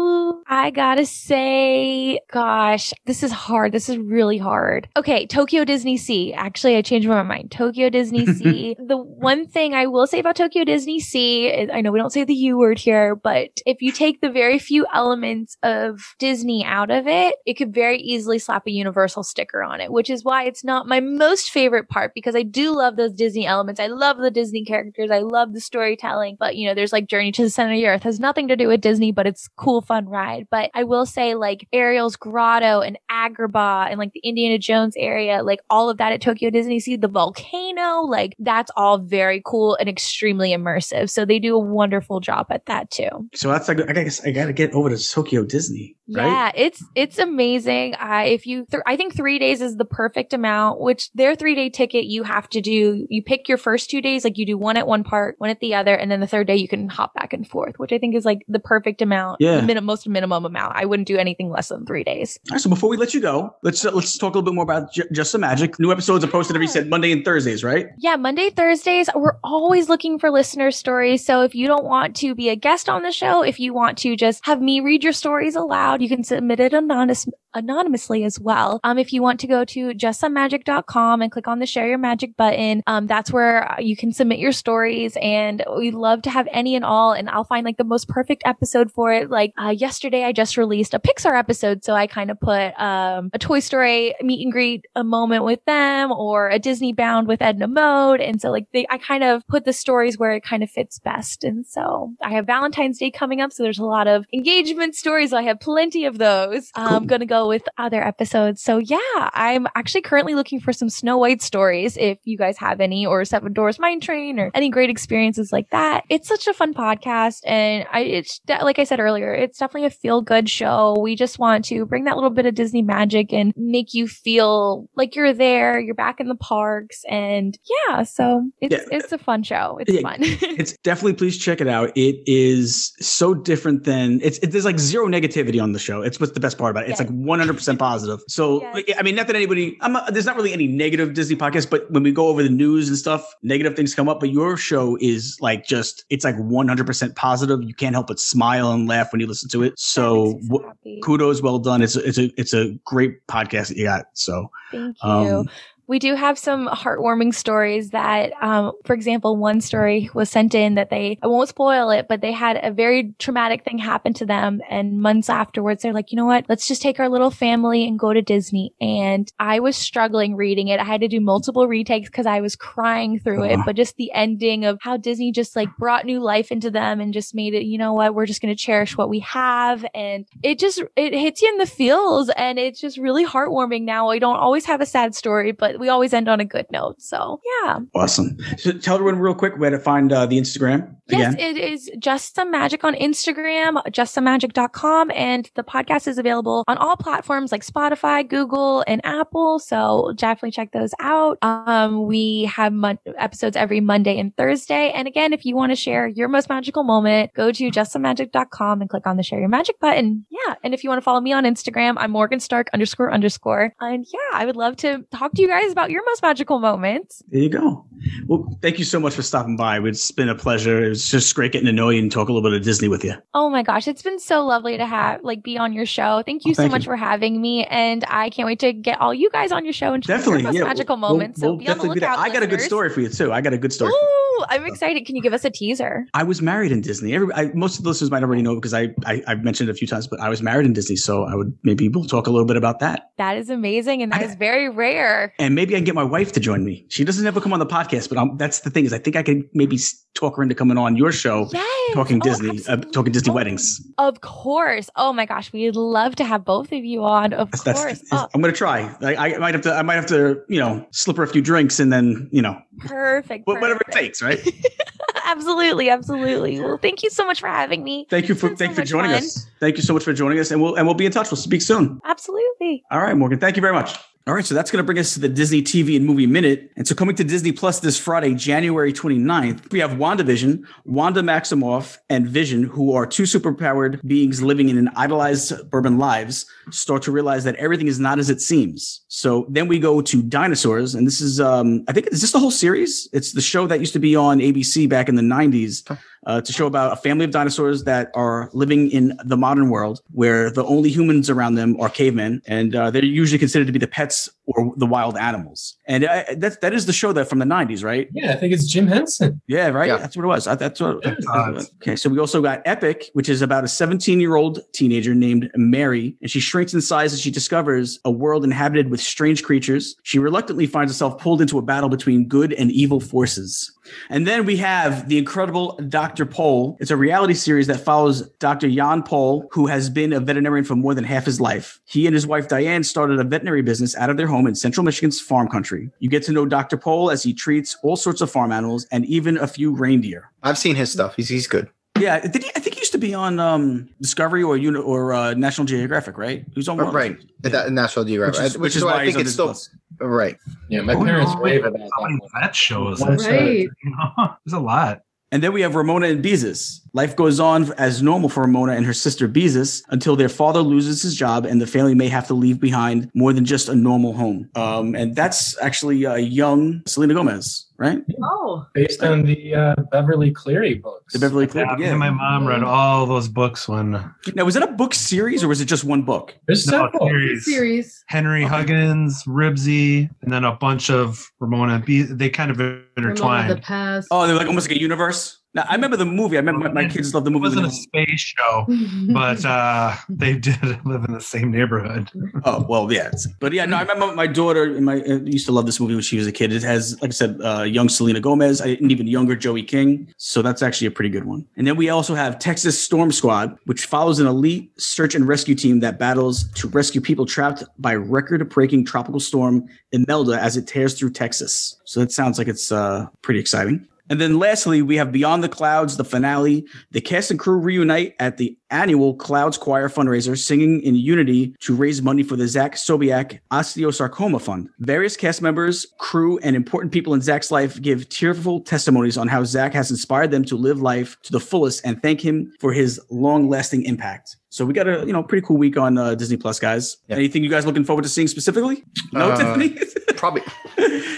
I gotta say, gosh, this is hard. This is really hard. Okay, Tokyo DisneySea. Actually, I changed my mind. Tokyo Disney [LAUGHS] Sea. the one thing I will say about Tokyo DisneySea is I know we don't say the U word here, but if you take the very few elements of Disney out of it, it could very easily slap a Universal sticker on it, which is why it's not my most favorite part because I do love those Disney elements. I love the Disney characters. I love the storytelling, but you know, there's like Journey to the Center of the Earth has nothing to do with Disney, but it's cool, fun ride. Side. But I will say like Ariel's Grotto and Agrabah and like the Indiana Jones area, like all of that at Tokyo DisneySea, the volcano, like that's all very cool and extremely immersive. So they do a wonderful job at that too. So that's like I guess I got to get over to Tokyo Disney, right? Yeah, it's it's amazing. I if you th- I think 3 days is the perfect amount, which their 3-day ticket you have to do you pick your first 2 days like you do one at one part, one at the other and then the third day you can hop back and forth, which I think is like the perfect amount, Yeah. the min- most minimum amount. I wouldn't do anything less than 3 days. All right, so before we let you go, let's uh, let's talk a little bit more about J- Just the Magic. New episodes are posted every said Monday and Thursdays, right? Yeah, Monday, Thursdays, we're always looking for listener stories. So if you don't want to be a guest on the show, if you want to just have me read your stories aloud, you can submit it anonymous, anonymously as well. Um, if you want to go to justsomemagic.com and click on the share your magic button, um, that's where you can submit your stories and we love to have any and all. And I'll find like the most perfect episode for it. Like, uh, yesterday I just released a Pixar episode. So I kind of put, um, a Toy Story meet and greet a moment with them or a Disney bound with Edna Mode. And so like they, I kind of put the stories where it kind of fits best. And so I have Valentine's Day coming up. So there's a lot of engagement stories. I have plenty of those. I'm going to go with other episodes. So yeah, I'm actually currently looking for some Snow White stories. If you guys have any or Seven Dwarfs Mine Train or any great experiences like that. It's such a fun podcast. And I, it's like I said earlier, it's definitely a feel good show. We just want to bring that little bit of Disney magic and make you feel like you're there, you're back in the parks. And yeah, so it's, Yeah. it's a fun show. It's Yeah. fun. It's [LAUGHS] definitely please check it out. It is so different than it's. It, there's like zero negativity on the show. It's what's the best part about it. It's Yes. like 100 percent positive. So Yes. I mean, not that anybody. I'm not, there's not really any negative Disney podcast, but when we go over the news and stuff, negative things come up. But your show is like just it's like 100 percent positive. You can't help but smile and laugh when you listen to it. So. So w- Kudos, well done. It's a, it's a it's a great podcast that you got. So Thank you. um, we do have some heartwarming stories that, um, for example, one story was sent in that they, I won't spoil it, but they had a very traumatic thing happen to them. And months afterwards, they're like, you know what? Let's just take our little family and go to Disney. And I was struggling reading it. I had to do multiple retakes because I was crying through it. Uh-huh. But just the ending of how Disney just like brought new life into them and just made it, you know what? We're just going to cherish what we have. And it just, it hits you in the feels and it's just really heartwarming now. I don't always have a sad story, but we always end on a good note. So yeah. awesome. So tell everyone real quick where to find uh, the Instagram Yes, again. it is Just Some Magic on Instagram, justsomemagic.com, and the podcast is available on all platforms like Spotify, Google, and Apple. So definitely check those out. Um, we have mon- episodes every Monday and Thursday. And again, if you want to share your most magical moment, go to justsomemagic.com and click on the share your magic button. Yeah. And if you want to follow me on Instagram, I'm Morgan Stark underscore underscore. And yeah, I would love to talk to you guys about your most magical moments. There you go. Well, thank you so much for stopping by. It's been a pleasure. It was just great getting to know you and talk a little bit of Disney with you. Oh my gosh, it's been so lovely to have like be on your show. Thank you Oh, so much you. for having me, and I can't wait to get all you guys on your show and share Definitely, yeah. magical we'll- moments. we'll so be on the definitely lookout. I got a good story for you too. I got a good story. Ooh, I'm excited. Can you give us a teaser? I was married in Disney. Every, I, most of the listeners might already know because I, I I've mentioned it a few times, but I was married in Disney, so I would maybe we'll talk a little bit about that, That is amazing, and that I- is very rare. and maybe I can get my wife to join me. She doesn't ever come on the podcast, but um that's the thing is I think I could maybe talk her into coming on your show, Yes, talking Oh, Disney, uh, talking Disney Oh, weddings. Of course. Oh my gosh, we'd love to have both of you on. Of That's, that's course. Oh, I'm gonna try. I, I might have to. I might have to. You know, slip her a few drinks and then you know perfect. wh- whatever it takes. Right. [LAUGHS] absolutely, absolutely. Well, thank you so much for having me. Thank you for thank you so for joining fun. us. Thank you so much for joining us, and we'll and we'll be in touch. We'll speak soon. Absolutely. All right, Morgan. Thank you very much. All right, so that's going to bring us to the Disney TV and movie minute. And so coming to Disney Plus this Friday, January 29th, we have WandaVision, Wanda Maximoff, and Vision, who are two superpowered beings living in an idolized suburban lives, start to realize that everything is not as it seems. So then we go to Dinosaurs, and this is, um, I think, is this the whole series? It's the show that used to be on ABC back in the 90s uh, to show about a family of dinosaurs that are living in the modern world where the only humans around them are cavemen and uh, they're usually considered to be the pets or the wild animals and uh, that, that is the show that from the 90s right Yeah, I think it's Jim Henson. yeah right Yeah. that's what it was I- that's what Uh, okay so we also got epic which is about a 17 year old teenager named mary and she shrinks in size as she discovers a world inhabited with strange creatures she reluctantly finds herself pulled into a battle between good and evil forces and then we have the incredible Dr. Pol. It's a reality series that follows Dr. Jan Pol, who has been a veterinarian for more than half his life. He and his wife Diane started a veterinary business out of their home in central Michigan's farm country. You get to know Dr. Pol as he treats all sorts of farm animals and even a few reindeer. I've seen his stuff. He's he's good. Yeah, did he, I think he used to be on um, Discovery or Uni- or uh, National Geographic, right? He was on one right. those. That National Geographic. Which is, which is why, I he's think on it's still Disney Plus. right. Yeah, my Oh, parents no. rave about How that. vet shows? Show. Right. you There's a lot. And then we have Ramona and Beezus. Life goes on as normal for Ramona and her sister Beezus until their father loses his job and the family may have to leave behind more than just a normal home. Um, and that's actually a young Selena Gomez, right? Oh, Based on the uh, Beverly Cleary books. The Beverly Clear. Yeah, Yeah. my mom read all those books when Now, was it a book series or was it just one book? There's no several. series. series. Henry Huggins, Ribsy, and then a bunch of Ramona. Be- They kind of Ramona intertwined. the past. Oh, they're like almost like a universe. Now, I remember the movie. I remember my, my kids loved the movie. it wasn't a space show, but [LAUGHS] uh, they did live in the same neighborhood. oh, well, yeah. But yeah, no, I remember my daughter my uh, used to love this movie when she was a kid. It has, like I said, uh, young Selena Gomez and even younger Joey King. So that's actually a pretty good one. And then we also have Texas Storm Squad, which follows an elite search and rescue team that battles to rescue people trapped by record-breaking tropical storm Imelda as it tears through Texas. So that sounds like it's uh, pretty exciting. And then lastly, we have Beyond the Clouds, the finale. The cast and crew reunite at the annual Clouds Choir fundraiser, singing in unity to raise money for the Zach Sobiech Osteosarcoma Fund. Various cast members, crew, and important people in Zach's life give tearful testimonies on how Zach has inspired them to live life to the fullest and thank him for his long-lasting impact. So we got a you know pretty cool week on uh, Disney Plus, guys. Yeah. Anything you guys looking forward to seeing specifically? No, Uh, Tiffany. Probably,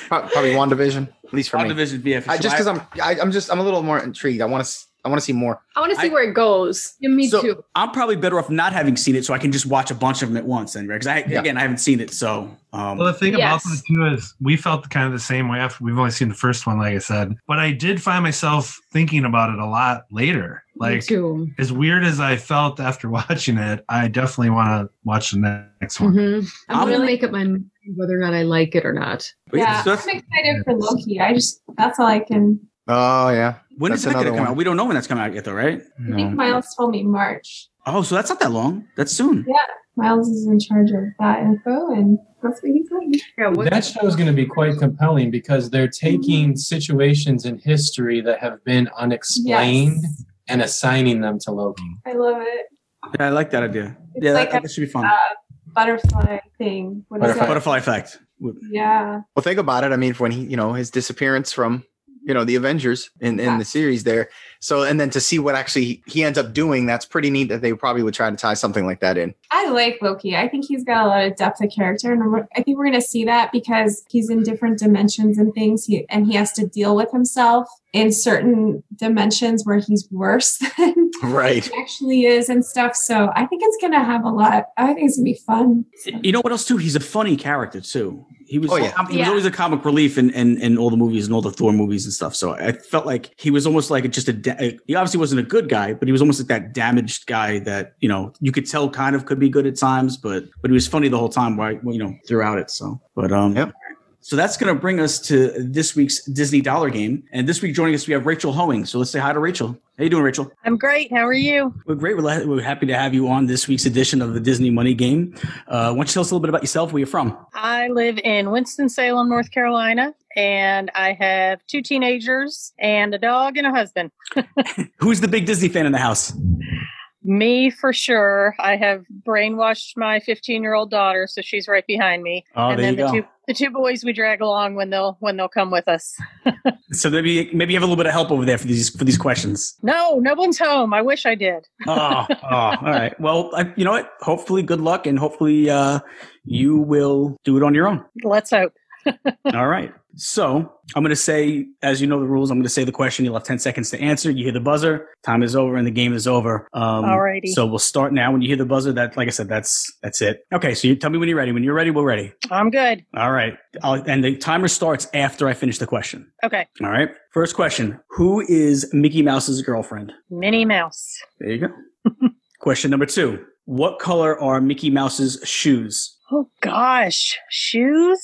prob- [LAUGHS] probably WandaVision, at least for me. Division, yeah, for I just because I'm, I, I'm just, I'm a little more intrigued. I want to, I want to see more. I want to see I- where it goes. Yeah, me So- too. I'm probably better off not having seen it, so I can just watch a bunch of them at once. Then, because I Yeah. again I haven't seen it, so um, Well, the thing Yes. about the two is we felt kind of the same way after we've only seen the first one, like I said. But I did find myself thinking about it a lot later. me Like too. as weird as I felt after [LAUGHS] watching it, I definitely want to watch the next one. Mhm. I'm, I'm gonna really- make up my mind whether or not I like it or not. but Yeah, so I'm excited for Loki. I just that's all I can. Oh yeah, when is That's that going to come one. out? We don't know when that's coming out yet, though, right? I think Miles told me March. Oh, so that's not that long. That's soon. Yeah, Miles is in charge of that info, and that's what he told me. Yeah, what, That show is going to be quite compelling because they're taking situations in history that have been unexplained Yes, and assigning them to Loki. I love it. Yeah, I like that idea. It's yeah, like that, a- that should be fun. Uh, butterfly thing. What is Butterfly. Butterfly effect. Yeah. Well, think about it. I mean, when he, you know, his disappearance from, you know, the Avengers in, in Yeah. the series there. So, and then to see what actually he ends up doing, that's pretty neat that they probably would try to tie something like that in. I like Loki. I think he's got a lot of depth of character, and I think we're going to see that because he's in different dimensions and things, he, and he has to deal with himself in certain dimensions where he's worse [LAUGHS] than Right. he actually is and stuff. So I think it's going to have a lot. I think it's going to be fun. You know what else too? He's a funny character too. He was. Oh, yeah. He was Yeah. always a comic relief in, in in all the movies and all the Thor movies and stuff. So I felt like he was almost like just a. Da- he obviously wasn't a good guy, but he was almost like that damaged guy that you know you could tell kind of could be good at times, but but he was funny the whole time. Why you know throughout it. So, but um. Yep. So that's going to bring us to this week's Disney Dollar Game, and this week joining us we have Rachel Hoeing. So let's say hi to Rachel. How you doing, Rachel? I'm great. How are you? We're great. We're, we're happy to have you on this week's edition of the Disney Money Game. Uh, why don't you tell us a little bit about yourself, where you're from? I live in Winston-Salem, North Carolina, and I have two teenagers and a dog and a husband. [LAUGHS] [LAUGHS] Who's the big Disney fan in the house? Me for sure. I have brainwashed my 15-year-old daughter, so she's right behind me. Oh, and there then you the go. two the two boys we drag along when they'll when they'll come with us. [LAUGHS] So maybe maybe you have a little bit of help over there for these for these questions. No, no one's home. I wish I did. [LAUGHS] Oh, oh all right. Well, I, you know what? Hopefully, good luck, and hopefully, uh, you will do it on your own. Let's hope. All right. So I'm going to say, as you know the rules, I'm going to say the question. You'll have 10 seconds to answer. You hear the buzzer. Time is over, and the game is over. Um, Alrighty. So we'll start now. When you hear the buzzer, that, like I said, that's that's it. Okay. So you tell me when you're ready. When you're ready, we're ready. I'm good. All right. I'll, and the timer starts after I finish the question. Okay. All right. First question: Who is Mickey Mouse's girlfriend? Minnie Mouse. There you go. [LAUGHS] question number two: What color are Mickey Mouse's shoes? Oh gosh, shoes.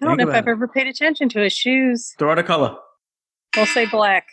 I don't Think know if I've it. ever paid attention to his shoes. Throw out a color. We'll say black.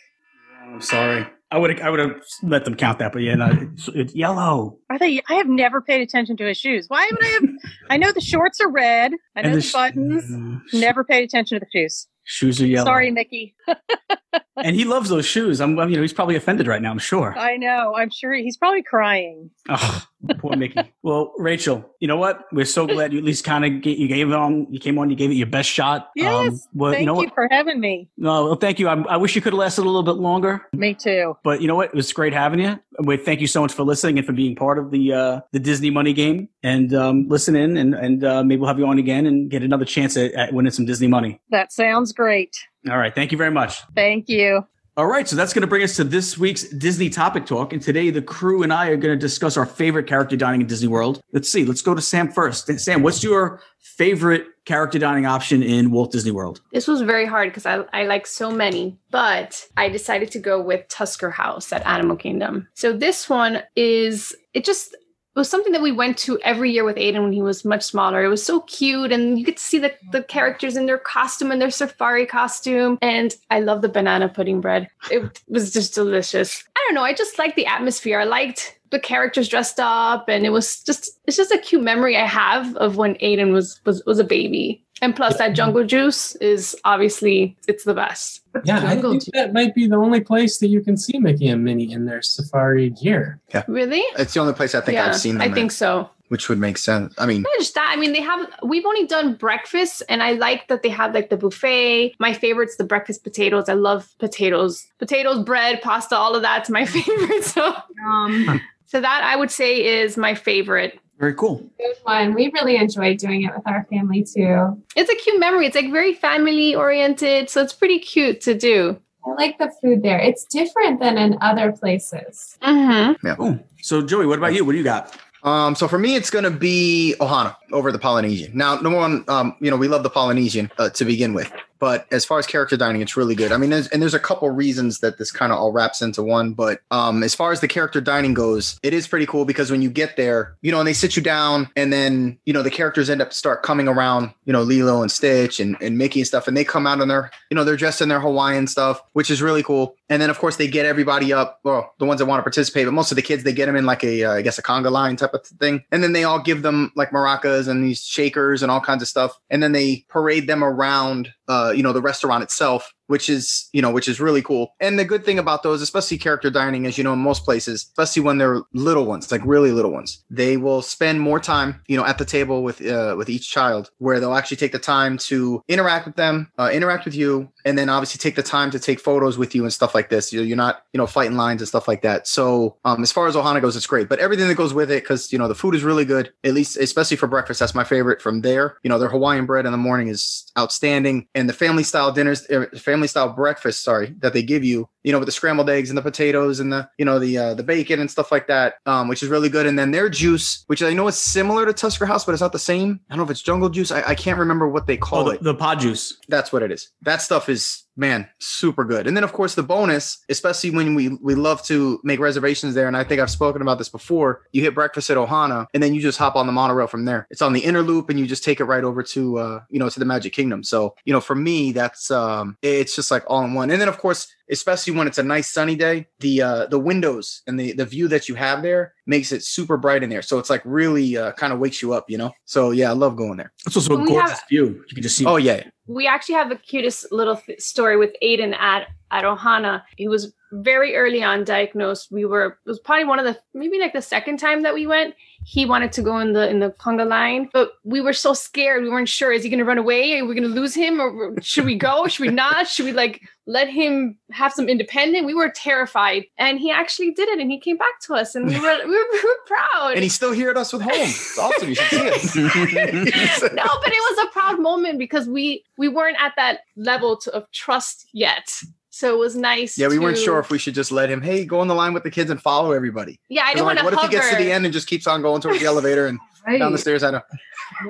I'm sorry. I would I would have let them count that, but yeah, no, it's, it's yellow. Are they? I have never paid attention to his shoes. Why haven't I? Have, I know the shorts are red. I know And the, the sh- buttons. Never paid attention to the shoes. Shoes are yellow. Sorry, Mickey. [LAUGHS] And he loves those shoes. I'm, you know, he's probably offended right now. I'm sure. I know. I'm sure he's probably crying. Oh, poor Mickey. [LAUGHS] Well, Rachel, you know what? We're so glad you at least kind of you gave on. You came on. You gave it your best shot. Yes. Um, well, Thank you you, know what? for having me. No, well, thank you. I, I wish you could have lasted a little bit longer. Me too. But you know what? It was great having you. We thank you so much for listening and for being part of the uh, the Disney Money Game and um, listen in and and uh, maybe we'll have you on again and get another chance at, at winning some Disney money. That sounds great. All right. Thank you very much. Thank you. All right, so that's going to bring us to this week's Disney topic talk. And today, the crew and I are going to discuss our favorite character dining in Disney World. Let's see, let's go to Sam first. Sam, what's your favorite character dining option in Walt Disney World? This was very hard because I, I like so many, but I decided to go with Tusker House at Animal Kingdom. So this one is, it just, it was something that we went to every year with Aiden when he was much smaller. It was so cute, and you to see the, the characters in their costume and their safari costume. And I love the banana pudding bread. It was just delicious. I don't know. I just liked the atmosphere. I liked the characters dressed up, and it was just it's just a cute memory I have of when Aiden was was was a baby. And plus, that jungle juice is obviously it's the best. Yeah, I Jungle think that might be the only place that you can see Mickey and Minnie in their safari gear. Yeah, Really? It's the only place I think yeah, I've seen them. I at, think so. which would make sense. I mean, Not just that. I mean, they have. We've only done breakfast, and I like that they have like the buffet. My favorite's the breakfast potatoes. I love potatoes, potatoes, bread, pasta, all of that's my [LAUGHS] favorite. So, Um, so that I would say is my favorite. Very cool. Good one. We really enjoyed doing it with our family too. It's a cute memory. It's like very family oriented, so it's pretty cute to do. I like the food there. It's different than in other places. Mm-hmm. Cool. So, Joey, what about you? What do you got? Um, so for me, it's gonna be Ohana over the Polynesian. Now, number one, um, you know, we love the Polynesian uh, to begin with, but as far as character dining, it's really good. I mean, there's, and there's a couple reasons that this kind of all wraps into one, but um, as far as the character dining goes, it is pretty cool because when you get there, you know, and they sit you down, and then you know the characters end up start coming around, you know, Lilo and Stitch and, and Mickey and stuff, and they come out in their, you know, they're dressed in their Hawaiian stuff, which is really cool. And then of course they get everybody up, well, the ones that want to participate, but most of the kids they get them in like a, uh, I guess a conga line type of thing, and then they all give them like maracas and these shakers and all kinds of stuff, and then they parade them around, uh, you know, the restaurant itself, which is, you know, which is really cool. And the good thing about those, especially character dining, as you know, in most places, especially when they're little ones, like really little ones, they will spend more time, you know, at the table with uh, with each child, where they'll actually take the time to interact with them, uh, interact with you, and then obviously take the time to take photos with you and stuff like this. You're, you're not, you know, fighting lines and stuff like that. So um, as far as Ohana goes, it's great. But everything that goes with it, because you know the food is really good. At least, especially for breakfast, that's my favorite. From there, you know, their Hawaiian bread in the morning is outstanding, and the family style dinners, er, family style breakfast, sorry, that they give you, you know, with the scrambled eggs and the potatoes and the, you know, the uh, the bacon and stuff like that, um, which is really good. And then their juice, which I know is similar to Tusker House, but it's not the same. I don't know if it's jungle juice. I, I can't remember what they call Oh, it. the, the POG juice. That's what it is. That stuff is man super good. And then of course the bonus, especially when we we love to make reservations there. And I think I've spoken about this before. You hit breakfast at Ohana, and then you just hop on the monorail from there. It's on the inner loop, and you just take it right over to uh you know to the Magic Kingdom. So you know for me that's um it's just like all in one. And then of course especially when it's a nice sunny day the uh the windows and the the view that you have there makes it super bright in there so it's like really uh, kind of wakes you up you know so yeah i love going there It's also a We gorgeous have- view. You can just see. oh yeah we actually have the cutest little th- story with Aiden at at Ohana. He was very early on diagnosed. We were it was probably one of the maybe like the second time that we went. He wanted to go in the in the conga line, but we were so scared. We weren't sure is he going to run away? Are we going to lose him, or should we go? Should we not? Should we like let him have some independent? We were terrified, and he actually did it, and he came back to us, and we were we were, we were proud. and he's still here at us with home it's awesome you should see it [LAUGHS] no, but it was a proud moment because we we weren't at that level to, of trust yet. So it was nice. Yeah, we weren't sure if we should just let him, hey, go on the line with the kids and follow everybody. Yeah, I 'Cause didn't I'm want to what if he gets to the end and just keeps on going towards the [LAUGHS] elevator and right. down the stairs? I don't.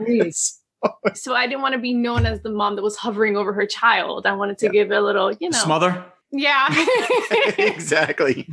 Nice. So I didn't want to be known as the mom that was hovering over her child. I wanted to give a little, you know. Smother. Yeah. [LAUGHS] exactly.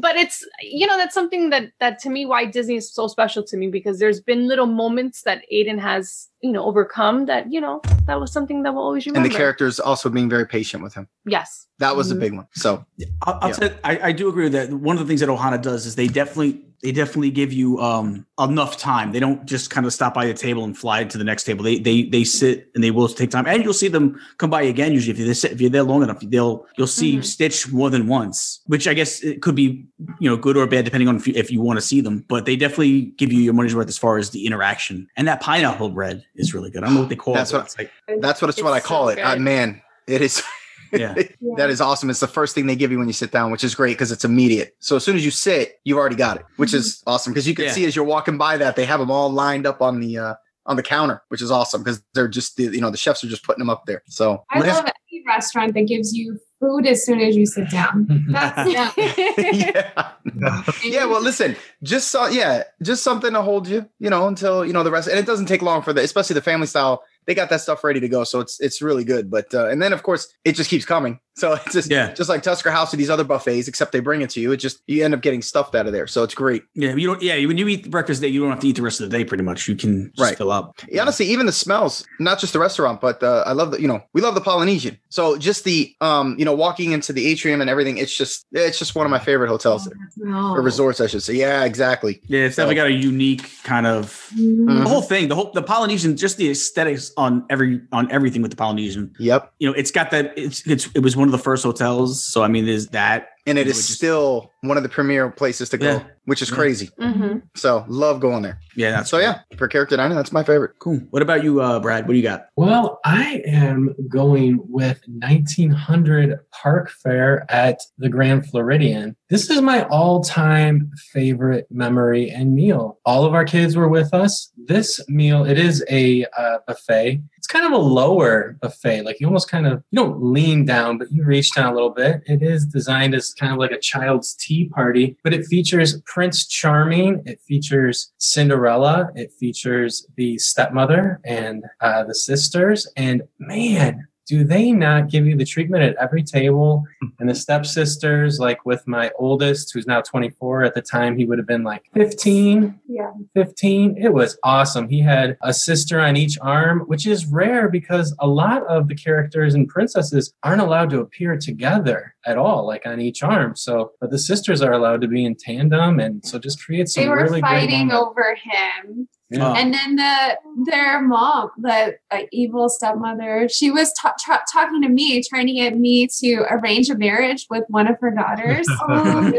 but it's you know that's something that that to me why Disney is so special to me because there's been little moments that Aiden has you know overcome that you know that was something that we'll always remember. and the characters also being very patient with him. Yes. That was a Mhm. big one. So I'll, I'll Yeah. tell I, I do agree with that. One of the things that Ohana does is they definitely they definitely give you um enough time. They don't just kind of stop by the table and fly to the next table. They they they sit and they will take time, and you'll see them come by again. Usually, if you're there, if you're there long enough, they'll you'll see Mhm. Stitch more than once, which I guess it could be you know good or bad depending on if you, if you want to see them. But they definitely give you your money's worth as far as the interaction. And that pineapple bread is really good. I don't know what they call That's it. what- it's like that's what it's, what I call so it. Uh, man, it is. [LAUGHS] yeah. [LAUGHS] that is awesome. It's the first thing they give you when you sit down, which is great because it's immediate. So as soon as you sit, you've already got it, which is awesome because you can Yeah. see as you're walking by that they have them all lined up on the uh, on the counter, which is awesome because they're just the, you know the chefs are just putting them up there. So I love any restaurant that gives you food as soon as you sit down. [LAUGHS] That's yeah. [LAUGHS] yeah. yeah, well, listen, just so yeah, just something to hold you, you know, until you know the rest. And it doesn't take long for the, especially the family style. They got that stuff ready to go, so it's it's really good. But uh, and then of course it just keeps coming. So it's just Yeah. just like Tusker House or these other buffets, except they bring it to you. It just you end up getting stuffed out of there, so it's great. Yeah, you don't. Yeah, when you eat breakfast day, you don't have to eat the rest of the day. Pretty much, you can just Right. fill up. Yeah, honestly, even the smells, not just the restaurant, but uh, I love the, you know, we love the Polynesian. So just the, um, you know, walking into the atrium and everything, it's just, it's just one of my favorite hotels No. or resorts, I should say. Yeah, exactly. Yeah, it's definitely got a unique kind of Mhm. the whole thing. The whole the Polynesian, just the aesthetics on every on everything with the Polynesian. Yep. You know, it's got that. It's it's it was one of the first hotels. So I mean, there's that. And it You just- still one of the premier places to go, Yeah. which is Yeah. crazy. hmm So love going there. Yeah, that's So yeah, for character dining, that's my favorite. cool. What about you, uh, Brad? What do you got? Well, I am going with 1900 Park Fare at the Grand Floridian. This is my all time favorite memory and meal. All of our kids were with us. This meal, it is a uh, buffet. Kind of a lower buffet. Like you almost kind of, you don't lean down, but you reach down a little bit. It is designed as kind of like a child's tea party, but it features Prince Charming. It features Cinderella. It features the stepmother and uh, the sisters. And man, do they not give you the treatment at every table? [LAUGHS] And the stepsisters, like with my oldest, who's now 24, at the time he would have been like 15. Yeah. 15. It was awesome. He had a sister on each arm, which is rare because a lot of the characters and princesses aren't allowed to appear together at all, like on each arm. So, but the sisters are allowed to be in tandem, and so just creates some They were really great fighting over him. Oh. And then the their mom, the uh, evil stepmother, she was ta- ta- talking to me, trying to get me to arrange a marriage with one of her daughters. [LAUGHS] oh,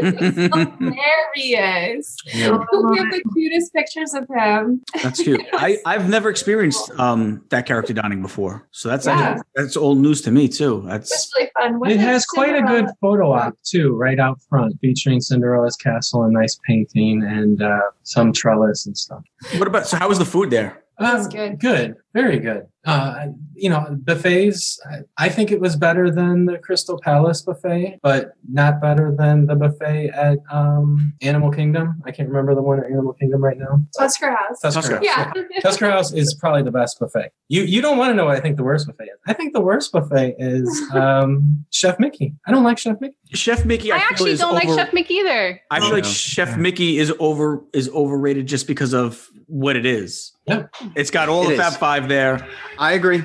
hilarious. Yeah. we have the cutest pictures of him. That's cute. I [LAUGHS] I've never experienced um that character dining before, so that's Yeah. actually, that's old news to me too. That's It's really fun. When It did has quite a good photo op too, right out front, featuring Cinderella's castle, a nice painting, and uh, some trellis and stuff. what about? So how was the food there? That's Uh, good. Good, very good. Uh, you know, buffets. I- I think it was better than the Crystal Palace buffet, but not better than the buffet at um, Animal Kingdom. I can't remember the one at Animal Kingdom right now. Tusker House. Tusker Tusker. House. Yeah. Tusker House is probably the best buffet. You you don't want to know what I think the worst buffet is. I think the worst buffet is [LAUGHS] um, Chef Mickey. I don't like Chef Mickey. Chef Mickey, I, I actually don't like Chef Mickey either. I feel like Yeah. Chef Mickey is over is overrated just because of what it is. Yeah. It's got all It the is. Fab Five there. I agree.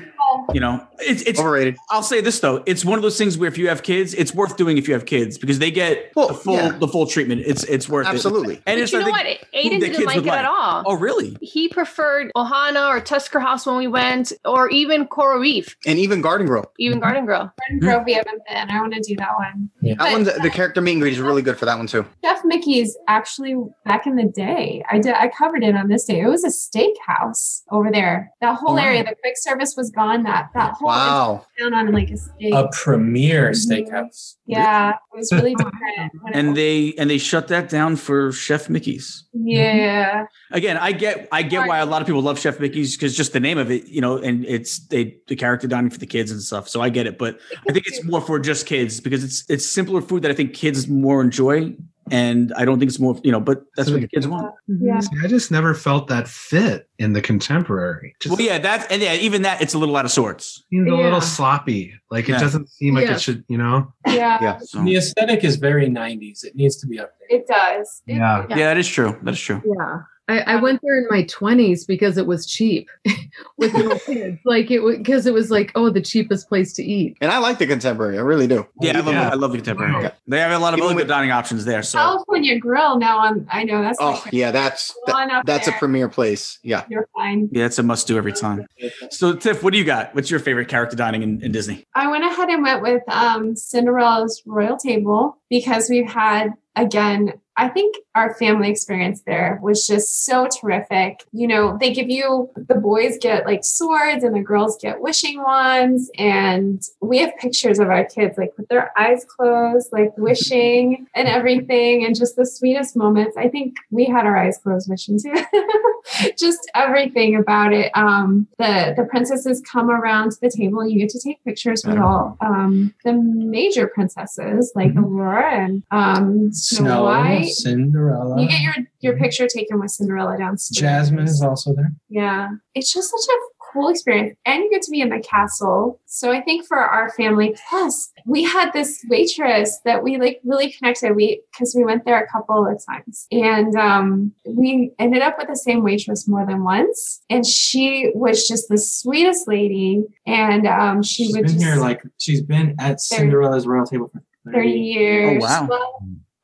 You know, it's it's. Overrated. I'll say this though, it's one of those things where if you have kids, it's worth doing if you have kids because they get Well, the full yeah. the full treatment. It's it's worth it. Absolutely. And But it's you I know think, what? Aiden didn't like would it at all. Oh, really? He preferred Ohana or Tusker House when we went, or even Coral Reef, And even Garden Grove. even Mhm. Garden Grill. Garden Grove, we haven't been. I want to do that one. Yeah. That But- one's the character meet and greet is really good for that one too. Chef Mickey's actually back in the day. I did. I covered it on this day. It was a steakhouse over there. That whole Wow. area, the quick service was gone. That that whole Wow. down on like a steak. A premier Mhm. steakhouse. yeah, it was really different. And they and they shut that down for Chef Mickey's. yeah, Again, I get I get why a lot of people love Chef Mickey's because just the name of it, you know, and it's they the character dining for the kids and stuff. So I get it, but I think it's more for just kids because it's it's simpler food that I think kids more enjoy, and I don't think it's more you know, but that's what the kids want. Mm-hmm. yeah. See, I just never felt that fit in the contemporary. Just Well, yeah, that's and yeah, even that it's a little out of sorts. seemed a little sloppy. Like it doesn't seem like Yeah. it should, you know? yeah, Yeah. So, The aesthetic is very 90s. It needs to be updated. It does. It- Yeah. yeah, that is true. That is true. Yeah. I, I went there in my 20s because it was cheap [LAUGHS] with little [LAUGHS] kids. Like it was because it was like, oh, the cheapest place to eat. And I like the contemporary. I really do. Yeah, I love, Yeah. I love the contemporary. Yeah. They have a lot of Even really good dining options there. So California Grill. Now I'm. I know that's. Oh like yeah, that's that- one up that's a there. premier place. Yeah. You're fine. yeah, it's a must do every time. So Tiff, what do you got? What's your favorite character dining in, in Disney? I went ahead and went with um, Cinderella's Royal Table because we've had, again, I think our family experience there was just so terrific. You know, they give you, the boys get like swords and the girls get wishing wands. And we have pictures of our kids like with their eyes closed, like wishing [LAUGHS] and everything, and just the sweetest moments. I think we had our eyes closed wishing too. [LAUGHS] just everything about it. Um, the the princesses come around to the table. You get to take pictures with all um, the major princesses like Aurora and um, Snow, Snow, White. Cinderella. You get your your picture taken with Cinderella downstairs. Jasmine is also there. Yeah, it's just such a cool experience, and you get to be in the castle. So I think for our family, plus we had this waitress that we like really connected. We because we went there a couple of times, and um, we ended up with the same waitress more than once, and she was just the sweetest lady, and um, she She's would been just here like she's been at Cinderella's royal table for 30 30 years. Oh, wow. Well,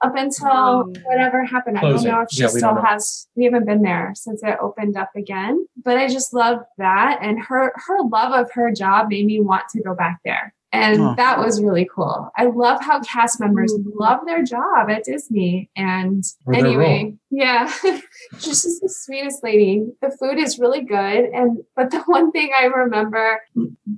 up until um, whatever happened. I don't know if she Yeah, still know. has we haven't been there since it opened up again. But I just love that. And her her love of her job made me want to go back there. And Huh. that was really cool. I love how cast members mm-hmm. love their job at Disney. And Or their anyway, yeah, [LAUGHS] she's just the sweetest lady. The food is really good. And but the [LAUGHS] one thing I remember,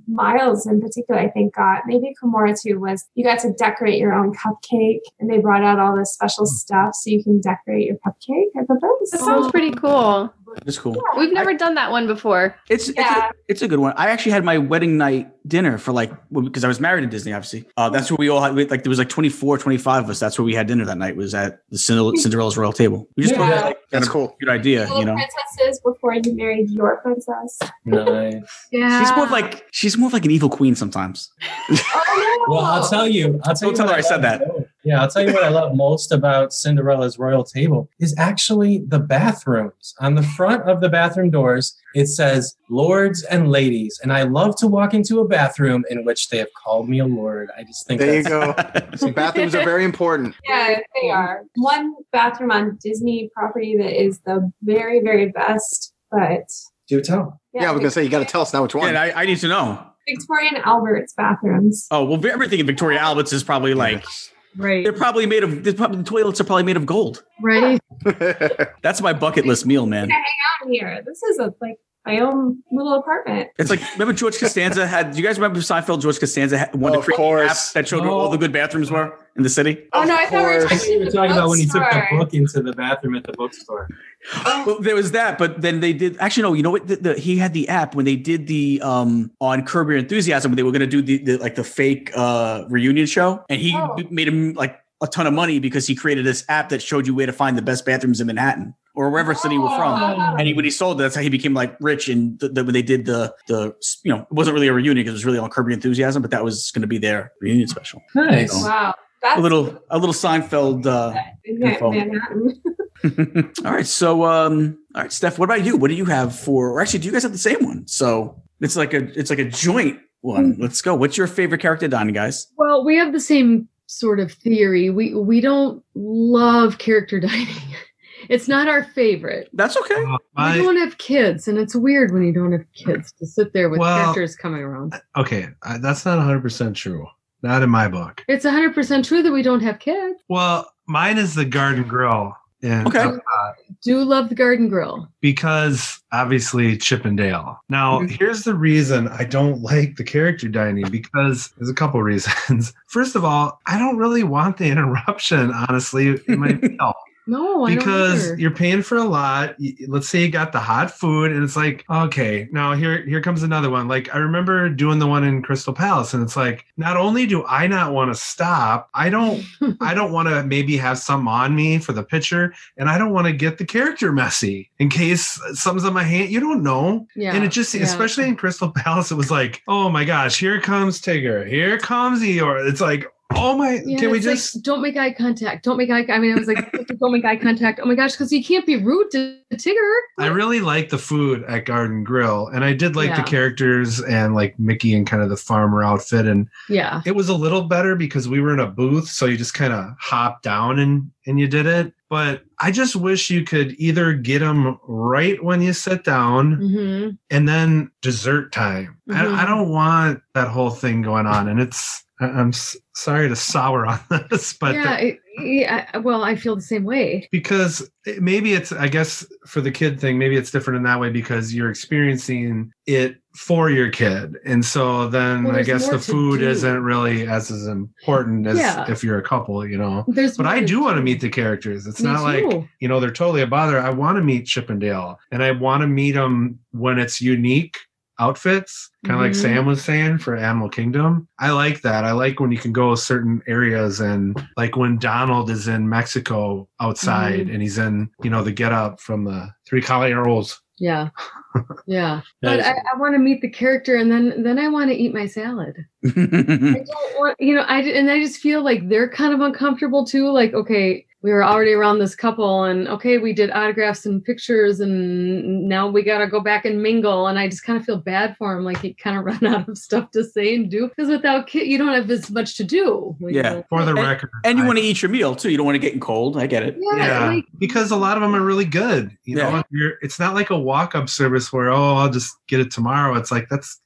Miles in particular, I think got maybe Kimura too, was you got to decorate your own cupcake, and they brought out all this special hmm. stuff so you can decorate your cupcake. I thought that was That sounds oh. pretty cool. It's cool. We've never done that one before. It's Yeah. it's, a, it's a good one. I actually had my wedding night dinner for like because I was married in Disney, obviously. Uh, that's where we all had we- like there was like 24, 25 of us. That's where we had dinner that night. Was at the Cinderella's royal table. We just thought it Yeah. like, That's kind of cool. good idea, you know. princesses before you married your princess. Nice. Yeah. She's more of like she's more of like an evil queen sometimes. [LAUGHS] Oh, no. Well, I'll tell you. I'll tell Don't you. tell her I said love that. most- Yeah, I'll tell you what I love most about Cinderella's royal table is actually the bathrooms. On the front of the bathroom doors, it says "lords and ladies," and I love to walk into a bathroom in which they have called me a lord. I just think There you go. [LAUGHS] So bathrooms are very important. [LAUGHS] Yeah, they are. One bathroom on Disney property that is the very, very best, but Do tell. Yeah, I was gonna say you got to tell us now which one. and I, I need to know. Victoria and Albert's bathrooms. Oh well, everything in Victoria Albert's is probably like right. they're probably made of. Probably, the toilets are probably made of gold. Right. That's my bucket list meal, man. Hang out here, this is a like my own little apartment. It's like remember George Costanza had. Do you guys remember Seinfeld? George Costanza had, wanted to Of create an app that showed where all the good bathrooms were in the city. Oh no, I thought we were talking see were talking about when he took the book into the bathroom at the bookstore. [GASPS] Well, there was that, but then they did. Actually, no. You know what? The, the, he had the app when they did the um on Curb Your Enthusiasm when they were going to do the, the like the fake uh reunion show, and he Oh. made him like a ton of money because he created this app that showed you where to find the best bathrooms in Manhattan or wherever city we're from. Oh. And he, when he sold that's how he became like rich. And the, the, when they did the the you know it wasn't really a reunion because it was really on Curb Your Enthusiasm, but that was going to be their reunion special. Nice. Wow, that's A little a little Seinfeld. Uh, info. [LAUGHS] All right. So, um, all right, Steph, what about you? What do you have for, or actually, do you guys have the same one? So it's like a, it's like a joint one. Let's go. What's your favorite character, Donnie, guys? Well, we have the same sort of theory. We we don't love character [LAUGHS] dining. It's not our favorite. That's okay. Uh, we don't have kids, and it's weird when you don't have kids to sit there with Well- characters coming around. okay, uh, that's not 100% true. Not in my book. It's 100% true that we don't have kids. Well, mine is the Garden Grill. And Okay. uh, Do love the Garden Grill. because obviously Chip 'n' Dale. Now, Mhm. here's the reason I don't [LAUGHS] like the character dining because there's a couple [LAUGHS] reasons. First of all, I don't really want the [LAUGHS] interruption, honestly, in my meal. No, I don't because you're paying for a lot. Let's say you got the hot food, and it's like, okay, now here here comes another one. Like I remember doing the one in Crystal Palace, and it's like, not only do I not want to stop, I don't [LAUGHS] I don't want to maybe have some on me for the picture, and I don't want to get the character messy in case something's on my hand. You don't know. yeah, And it just, yeah. especially in Crystal [LAUGHS] Palace, it was like, oh my gosh, here comes Tigger, here comes Eeyore. It's like, Oh my! Yeah, can we like, just? don't make eye contact? Don't make eye. I mean, I was like, [LAUGHS] don't make eye contact. Oh my gosh, because you can't be rude to Tigger. I really like the food at Garden Grill, and I did like Yeah. the characters and like Mickey and kind of the farmer outfit, and Yeah. it was a little better because we were in a booth, so you just kind of hop down and and you did it. But I just wish you could either get them right when you sit down, hmm and then dessert time. Mhm. I, I don't want that whole thing going on, and it's. I'm sorry to sour on [LAUGHS] this, but yeah, it- yeah. Well, I feel the same way. because maybe it's i guess for the kid thing maybe it's different in that way because you're experiencing it for your kid and so then Well, i guess the food do. isn't really as as important as Yeah. if you're a couple you know There's but i do want to meet the characters it's Me not like you know they're totally a bother i want to meet Chip 'n' Dale and i want to meet them when it's unique outfits kind of like Mhm. sam was saying for animal kingdom i like that i like when you can go certain areas and like when donald is in mexico outside Mhm. and he's in you know the get up from the three caballeros Yeah. [LAUGHS] Yeah. But I, I want to meet the character and then then I want to eat my salad. [LAUGHS] I don't want, you know, I and I just feel like they're kind of uncomfortable too. Like, okay, we were already around this couple, and okay, we did autographs and pictures, and now we got to go back and mingle. And I just kind of feel bad for him, like he kind of [LAUGHS] run out of stuff to say and do because without kid, you don't have as much to do. Like, Yeah. you know, for the And- record and you want to eat your meal too. You don't want to get in cold. I get it. yeah, yeah like, because a lot of them are really good you Yeah. know you're, it's not like a walk-up service where oh i'll just get it tomorrow it's like that's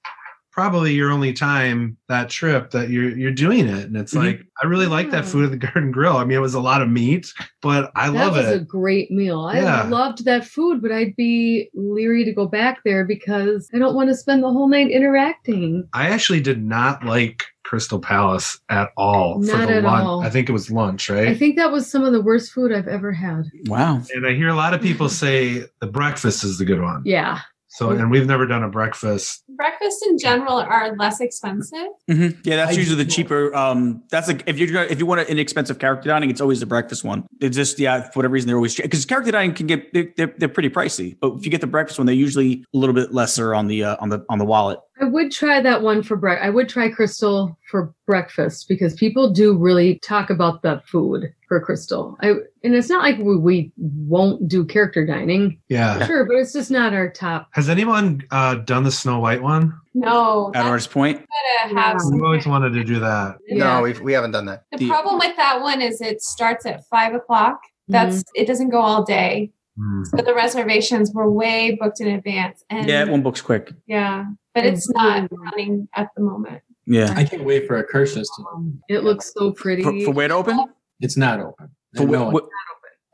probably your only time that trip that you're you're doing it and it's Mhm. like i really like that food at the [LAUGHS] garden grill i mean it was a lot of meat but i that love was a great meal. I loved that food, but I'd be leery to go back there because I don't want to spend the whole night interacting. i actually did not like crystal palace at all for Not the at lunch all. i think it was lunch right I think that was some of the worst food I've ever had. Wow. and i hear a lot of people say the breakfast is the good one Yeah. So and we've never done a breakfast Breakfast in general are less expensive. hmm Yeah, that's I usually the cheaper. Um, that's like if you're gonna- if you want an inexpensive character dining, it's always the breakfast one. It's just yeah, for whatever reason they're always because character dining can get they're, they're, they're pretty pricey, but if you get the breakfast one, they're usually a little bit lesser on the uh, on the on the wallet. I would try that one for breakfast. I would try Crystal for breakfast because people do really talk about the food for Crystal. I and it's not like we, we won't do character dining, yeah sure, but it's just not our top. has anyone uh, done the snow white one No, At that's Artist Point, gotta have Yeah. We've always wanted to do that. Yeah. No, we've, we haven't done that. The The- problem with that one is it starts at five o'clock. That's Mm-hmm. it doesn't go all day. Hmm. But the reservations were way booked in advance. And yeah, one book's quick. yeah, but it's mm. not running at the moment. Yeah, I can't wait for Akershus to. Um, it looks so pretty. for where to open? It's not open. For no, wh- wh- a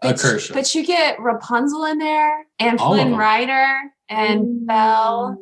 But, Akershus. but you get Rapunzel in there and All Flynn. Rider and mm. Belle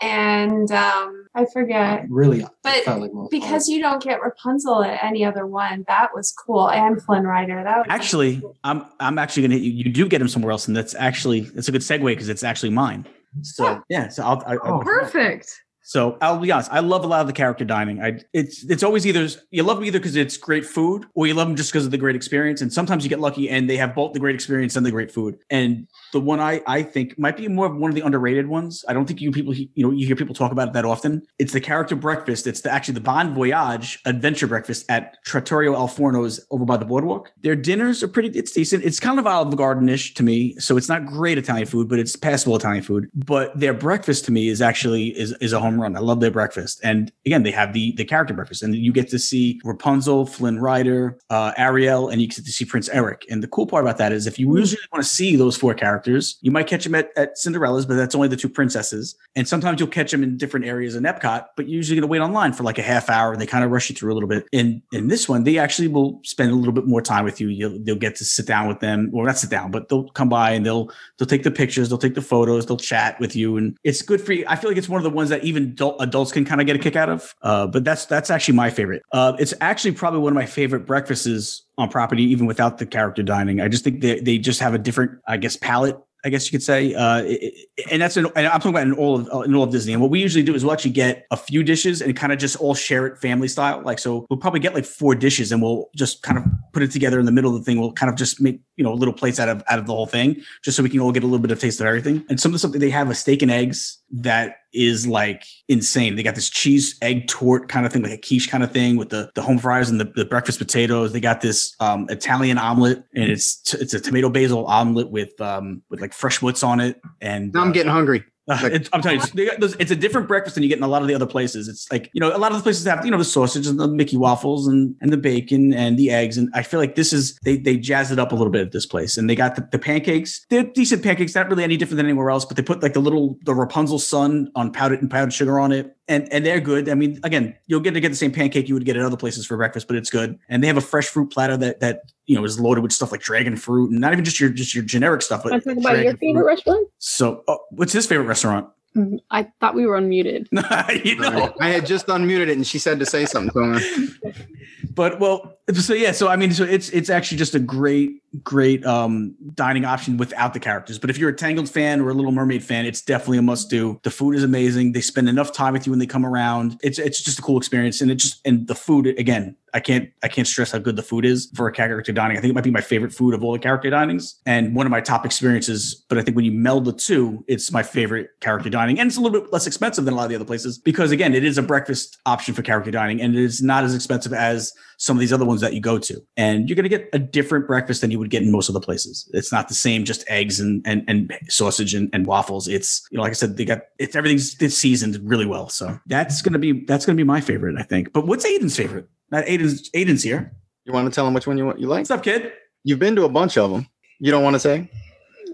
and um I forget. really But felt like most Because you don't get Rapunzel at any other one. That was cool. And Flynn Rider. That was Actually, I'm I'm actually gonna hit you. You do get him somewhere else, and that's actually that's a good segue because it's actually mine. So yeah, so I'll, I, Oh. I'll Perfect. So I'll be honest, I love a lot of the character dining. I it's it's always either you love them either because it's great food, or you love them just because of the great experience. And sometimes you get lucky and they have both the great experience and the great food. And the one I I think might be more of one of the underrated ones. I don't think you people you know you hear people talk about it that often. It's the character breakfast. It's the actually the Bon Voyage adventure breakfast at Trattoria Al Forno's over by the boardwalk. Their dinners are pretty. It's decent. It's kind of Olive Garden-ish to me, so it's not great Italian food, but it's passable Italian food. But their breakfast to me is actually is is a home run. I love their breakfast, and again, they have the the character breakfast, and you get to see Rapunzel, Flynn Rider, uh, Ariel, and you get to see Prince Eric. And the cool part about that is, if you usually want to see those four characters, you might catch them at, at Cinderella's, but that's only the two princesses. And sometimes you'll catch them in different areas in Epcot, but you're usually going to wait online for like a half hour, and they kind of rush you through a little bit. In in this one, they actually will spend a little bit more time with you. You'll they'll get to sit down with them, or not sit down, but they'll come by and they'll they'll take the pictures, they'll take the photos, they'll chat with you, and it's good for you. I feel like it's one of the ones that even adult, adults can kind of get a kick out of. Uh, but that's that's actually my favorite. Uh, it's actually probably one of my favorite breakfasts on property, even without the character dining. I just think they they just have a different, I guess, palette. I guess you could say, uh, it- and that's an, and I'm talking about in all of uh, in all of Disney. And what we usually do is we'll actually get a few dishes and kind of just all share it family style. Like so, we'll probably get like four dishes and we'll just kind of put it together in the middle of the thing. We'll kind of just make you know little plates out of out of the whole thing, just so we can all get a little bit of taste of everything. And some of the stuff that they have a steak and eggs. that is like insane. They got this cheese egg tort kind of thing, like a quiche kind of thing with the the home fries and the, the breakfast potatoes. They got this um, Italian omelet, and it's t- it's a tomato basil omelet with um, with like fresh woods on it. And Now I'm uh, getting hungry. Uh, it's, I'm telling you, it's, they got those- it's a different breakfast than you get in a lot of the other places. It's like you know, a lot of the places have you know the sausage and the Mickey waffles and and the bacon and the eggs, and I feel like this is they they jazz it up a little bit at this place, and they got the, the pancakes. They're decent pancakes, not really any different than anywhere else, but they put like the little the Rapunzel sun on powdered and powdered sugar on it, and and they're good. I mean, again, you'll get to get the same pancake you would get at other places for breakfast, but it's good. And they have a fresh fruit platter that that you know is loaded with stuff like dragon fruit, and not even just your just your generic stuff, but Want to talk about your favorite fruit. restaurant? So, oh, what's his favorite restaurant? Mm-hmm. I thought we were unmuted. [LAUGHS] you know. I had just unmuted it and she said to say something to him. [LAUGHS] but well so yeah so i mean so it's it's actually just a great great um dining option without the characters. But if you're a tangled fan or a little mermaid fan it's definitely a must do the food is amazing. They spend enough time with you when they come around. It's it's just a cool experience. And it just and the food again i can't i can't stress how good the food is for a character dining. I think it might be my favorite food of all the character dinings and one of my top experiences. But i think when you meld the two it's my favorite character dining. And it's a little bit less expensive than a lot of the other places because again it is a breakfast option for character dining and it is not as expensive as some of these other ones that you go to. And you're going to get a different breakfast than you would get in most of the places. It's not the same, just eggs and and, and sausage and, and waffles. It's you know, like I said, they got it's everything's it's seasoned really well. So that's gonna be that's gonna be my favorite, I think. But what's Aiden's favorite? Not Aiden's Aiden's here. You want to tell him which one you want you like? What's up, kid? You've been to a bunch of them. You don't want to say?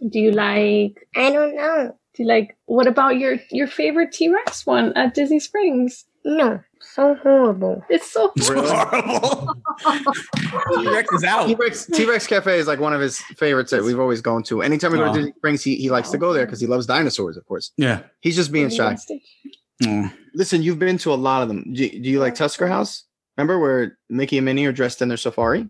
Do you like? I don't know. Do you like? What about your your favorite T Rex one at Disney Springs? No, so horrible. It's so Really? horrible. [LAUGHS] T-Rex is out. T-Rex, T-Rex Cafe is like one of his favorites that we've always gone to. Anytime we go Oh. to Disney Springs, he, he likes to go there because he loves dinosaurs, of course. Yeah. He's just being shy. Mm. Listen, you've been to a lot of them. Do, do you like Tusker House? Remember where Mickey and Minnie are dressed in their safari?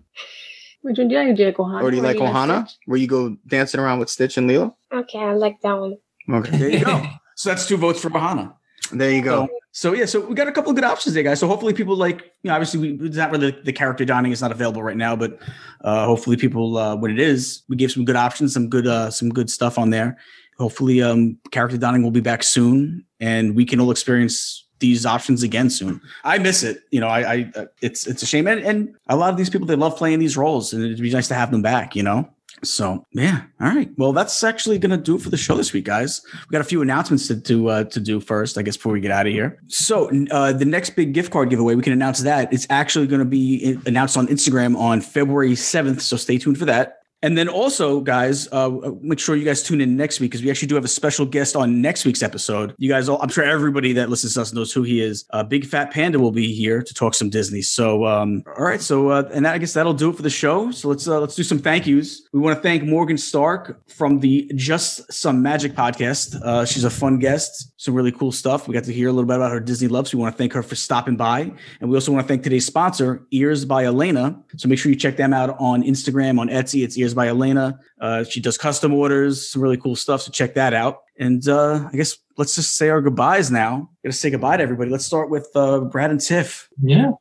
Which one do you like? Do you like Ohana? or do you like Ohana, where you go dancing around with Stitch and Lilo? Okay, I like that one. Okay. There you go. so that's two votes for Ohana. There you go. So, so yeah, so we got a couple of good options there, guys. So hopefully people like, you know, obviously we, it's not really the character dining is not available right now, but uh, hopefully people uh, when it is, we gave some good options, some good uh, some good stuff on there. Hopefully, um, character dining will be back soon, and we can all experience these options again soon. I miss it. You know, I, I uh, it's it's a shame, and, and a lot of these people they love playing these roles, and it'd be nice to have them back. You know. So yeah, all right. Well, that's actually gonna do it for the show this week, guys. We got a few announcements to to, uh, to do first, I guess, before we get out of here. So uh, the next big gift card giveaway, we can announce that it's actually going to be announced on Instagram on February seventh. So stay tuned for that. And then also, guys, uh, make sure you guys tune in next week because we actually do have a special guest on next week's episode. You guys, all, I'm sure everybody that listens to us knows who he is. Uh, Big Fat Panda will be here to talk some Disney. So, um, all right. So, uh, and that, I guess that'll do it for the show. So let's uh, let's do some thank yous. We want to thank Morgan Stark from the Just Some Magic podcast. Uh, she's a fun guest. Some really cool stuff. We got to hear a little bit about her Disney loves. We want to thank her for stopping by. And we also want to thank today's sponsor, Ears by Elaina. So make sure you check them out on Instagram, on Etsy. It's Ears by Elaina. Uh, she does custom orders, some really cool stuff. So check that out. And uh, I guess let's just say our goodbyes now. Got to say goodbye to everybody. Let's start with uh, Brad and Tiff. Yeah.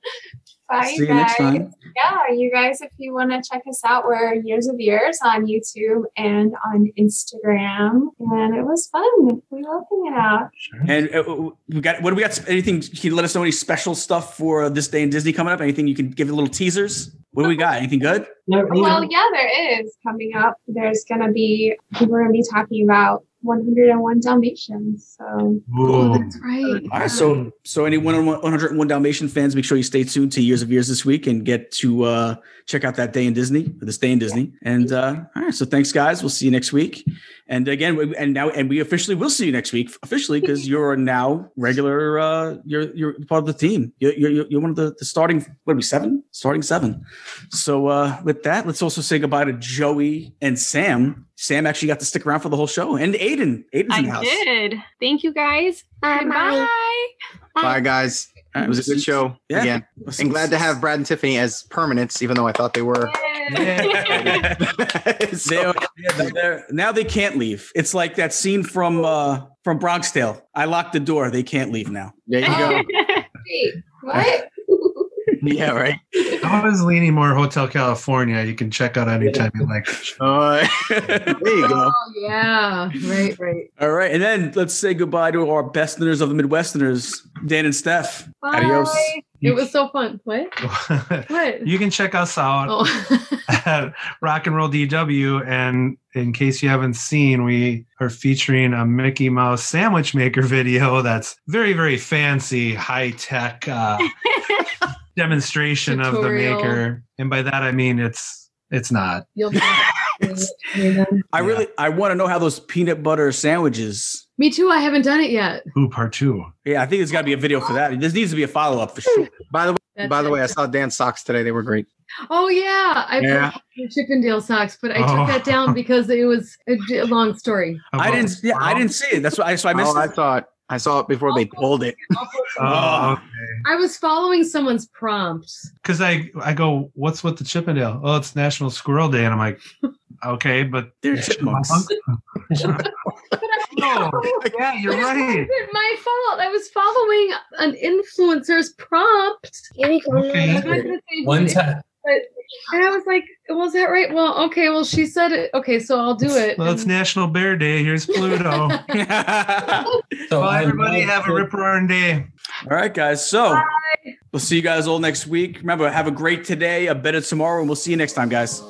Bye, See you guys. next time. Yeah, you guys, if you want to check us out, we're Years of Ears on YouTube and on Instagram. And it was fun. We love hanging out. And uh, we got what do we got? Anything? Can you let us know any special stuff for uh, this day in Disney coming up? Anything you can give a little teasers? What do we got? Anything good? Well, yeah, there is coming up. There's going to be, we're going to be talking about 101 Dalmatians. So, That's right. All right, so so any one 101 Dalmatian fans, make sure you stay tuned to Years of Ears this week and get to uh, check out that day in Disney, or this day in Disney. And uh, all right, so thanks, guys. We'll see you next week. And again, we- and now and we officially will see you next week officially because [LAUGHS] you're now regular. Uh, you're you're part of the team. You're you're, you're one of the, the starting. What are we seven? Starting seven. So uh, with that, let's also say goodbye to Joey and Sam. Sam actually got to stick around for the whole show, and Aiden. Aiden's in the I house. did. Thank you guys. Bye Bye. Bye, guys. All right, It was a good show Yeah. again. And glad to have Brad and Tiffany as permanents, even though I thought they were. [LAUGHS] They are- yeah, they're- now they can't leave. It's like that scene from uh, from Bronx Tale. I locked the door. They can't leave now. There you go. [LAUGHS] wait, what? [LAUGHS] yeah, right. I was leaning more Hotel California. You can check out anytime you like. [LAUGHS] Uh, [LAUGHS] there you go. Oh yeah, right, right. All right, and then let's say goodbye to our besterners of the Midwesterners, Dan and Steph. Adios. It was so fun. What? What? you can check us out Oh. at Rock and Roll DW. And in case you haven't seen, we are featuring a Mickey Mouse sandwich maker video that's very, very fancy, high tech uh, demonstration of the maker. And by that, I mean it's it's not. You'll be [LAUGHS] I really, I want to know how those peanut butter sandwiches. Me too. I haven't done it yet. Ooh, part two. Yeah, I think there's got to be a video for that. This needs to be a follow up for sure. [LAUGHS] By the way, That's by the way, I saw Dan's socks today. They were great. Oh yeah, I Yeah. put the Chip 'n' Dale socks, but I Oh. took that down because it was a long story. I didn't, oh. yeah, I didn't see it. That's why, so I oh, missed Oh, I it. saw it. I saw it before they pulled it. Oh, I was following someone's prompts. because I I go, what's with the Chip 'n' Dale? Oh, it's National Squirrel Day, and I'm like, okay, but [LAUGHS] They're chipmunks. [LAUGHS] Oh, [LAUGHS] yeah, you're right. my fault. I was following an influencer's prompt. Here we go. Okay. I'm not gonna say One time. But and I was like, was that right? Well, okay. Well, she said it. Okay, so I'll do it. Well, it's National Bear Day. Here's Pluto. [LAUGHS] [LAUGHS] So well, everybody have a mindful- rip roaring day. All right, guys. So we'll see you guys all next week. Remember, have a great today, a better tomorrow, and we'll see you next time, guys.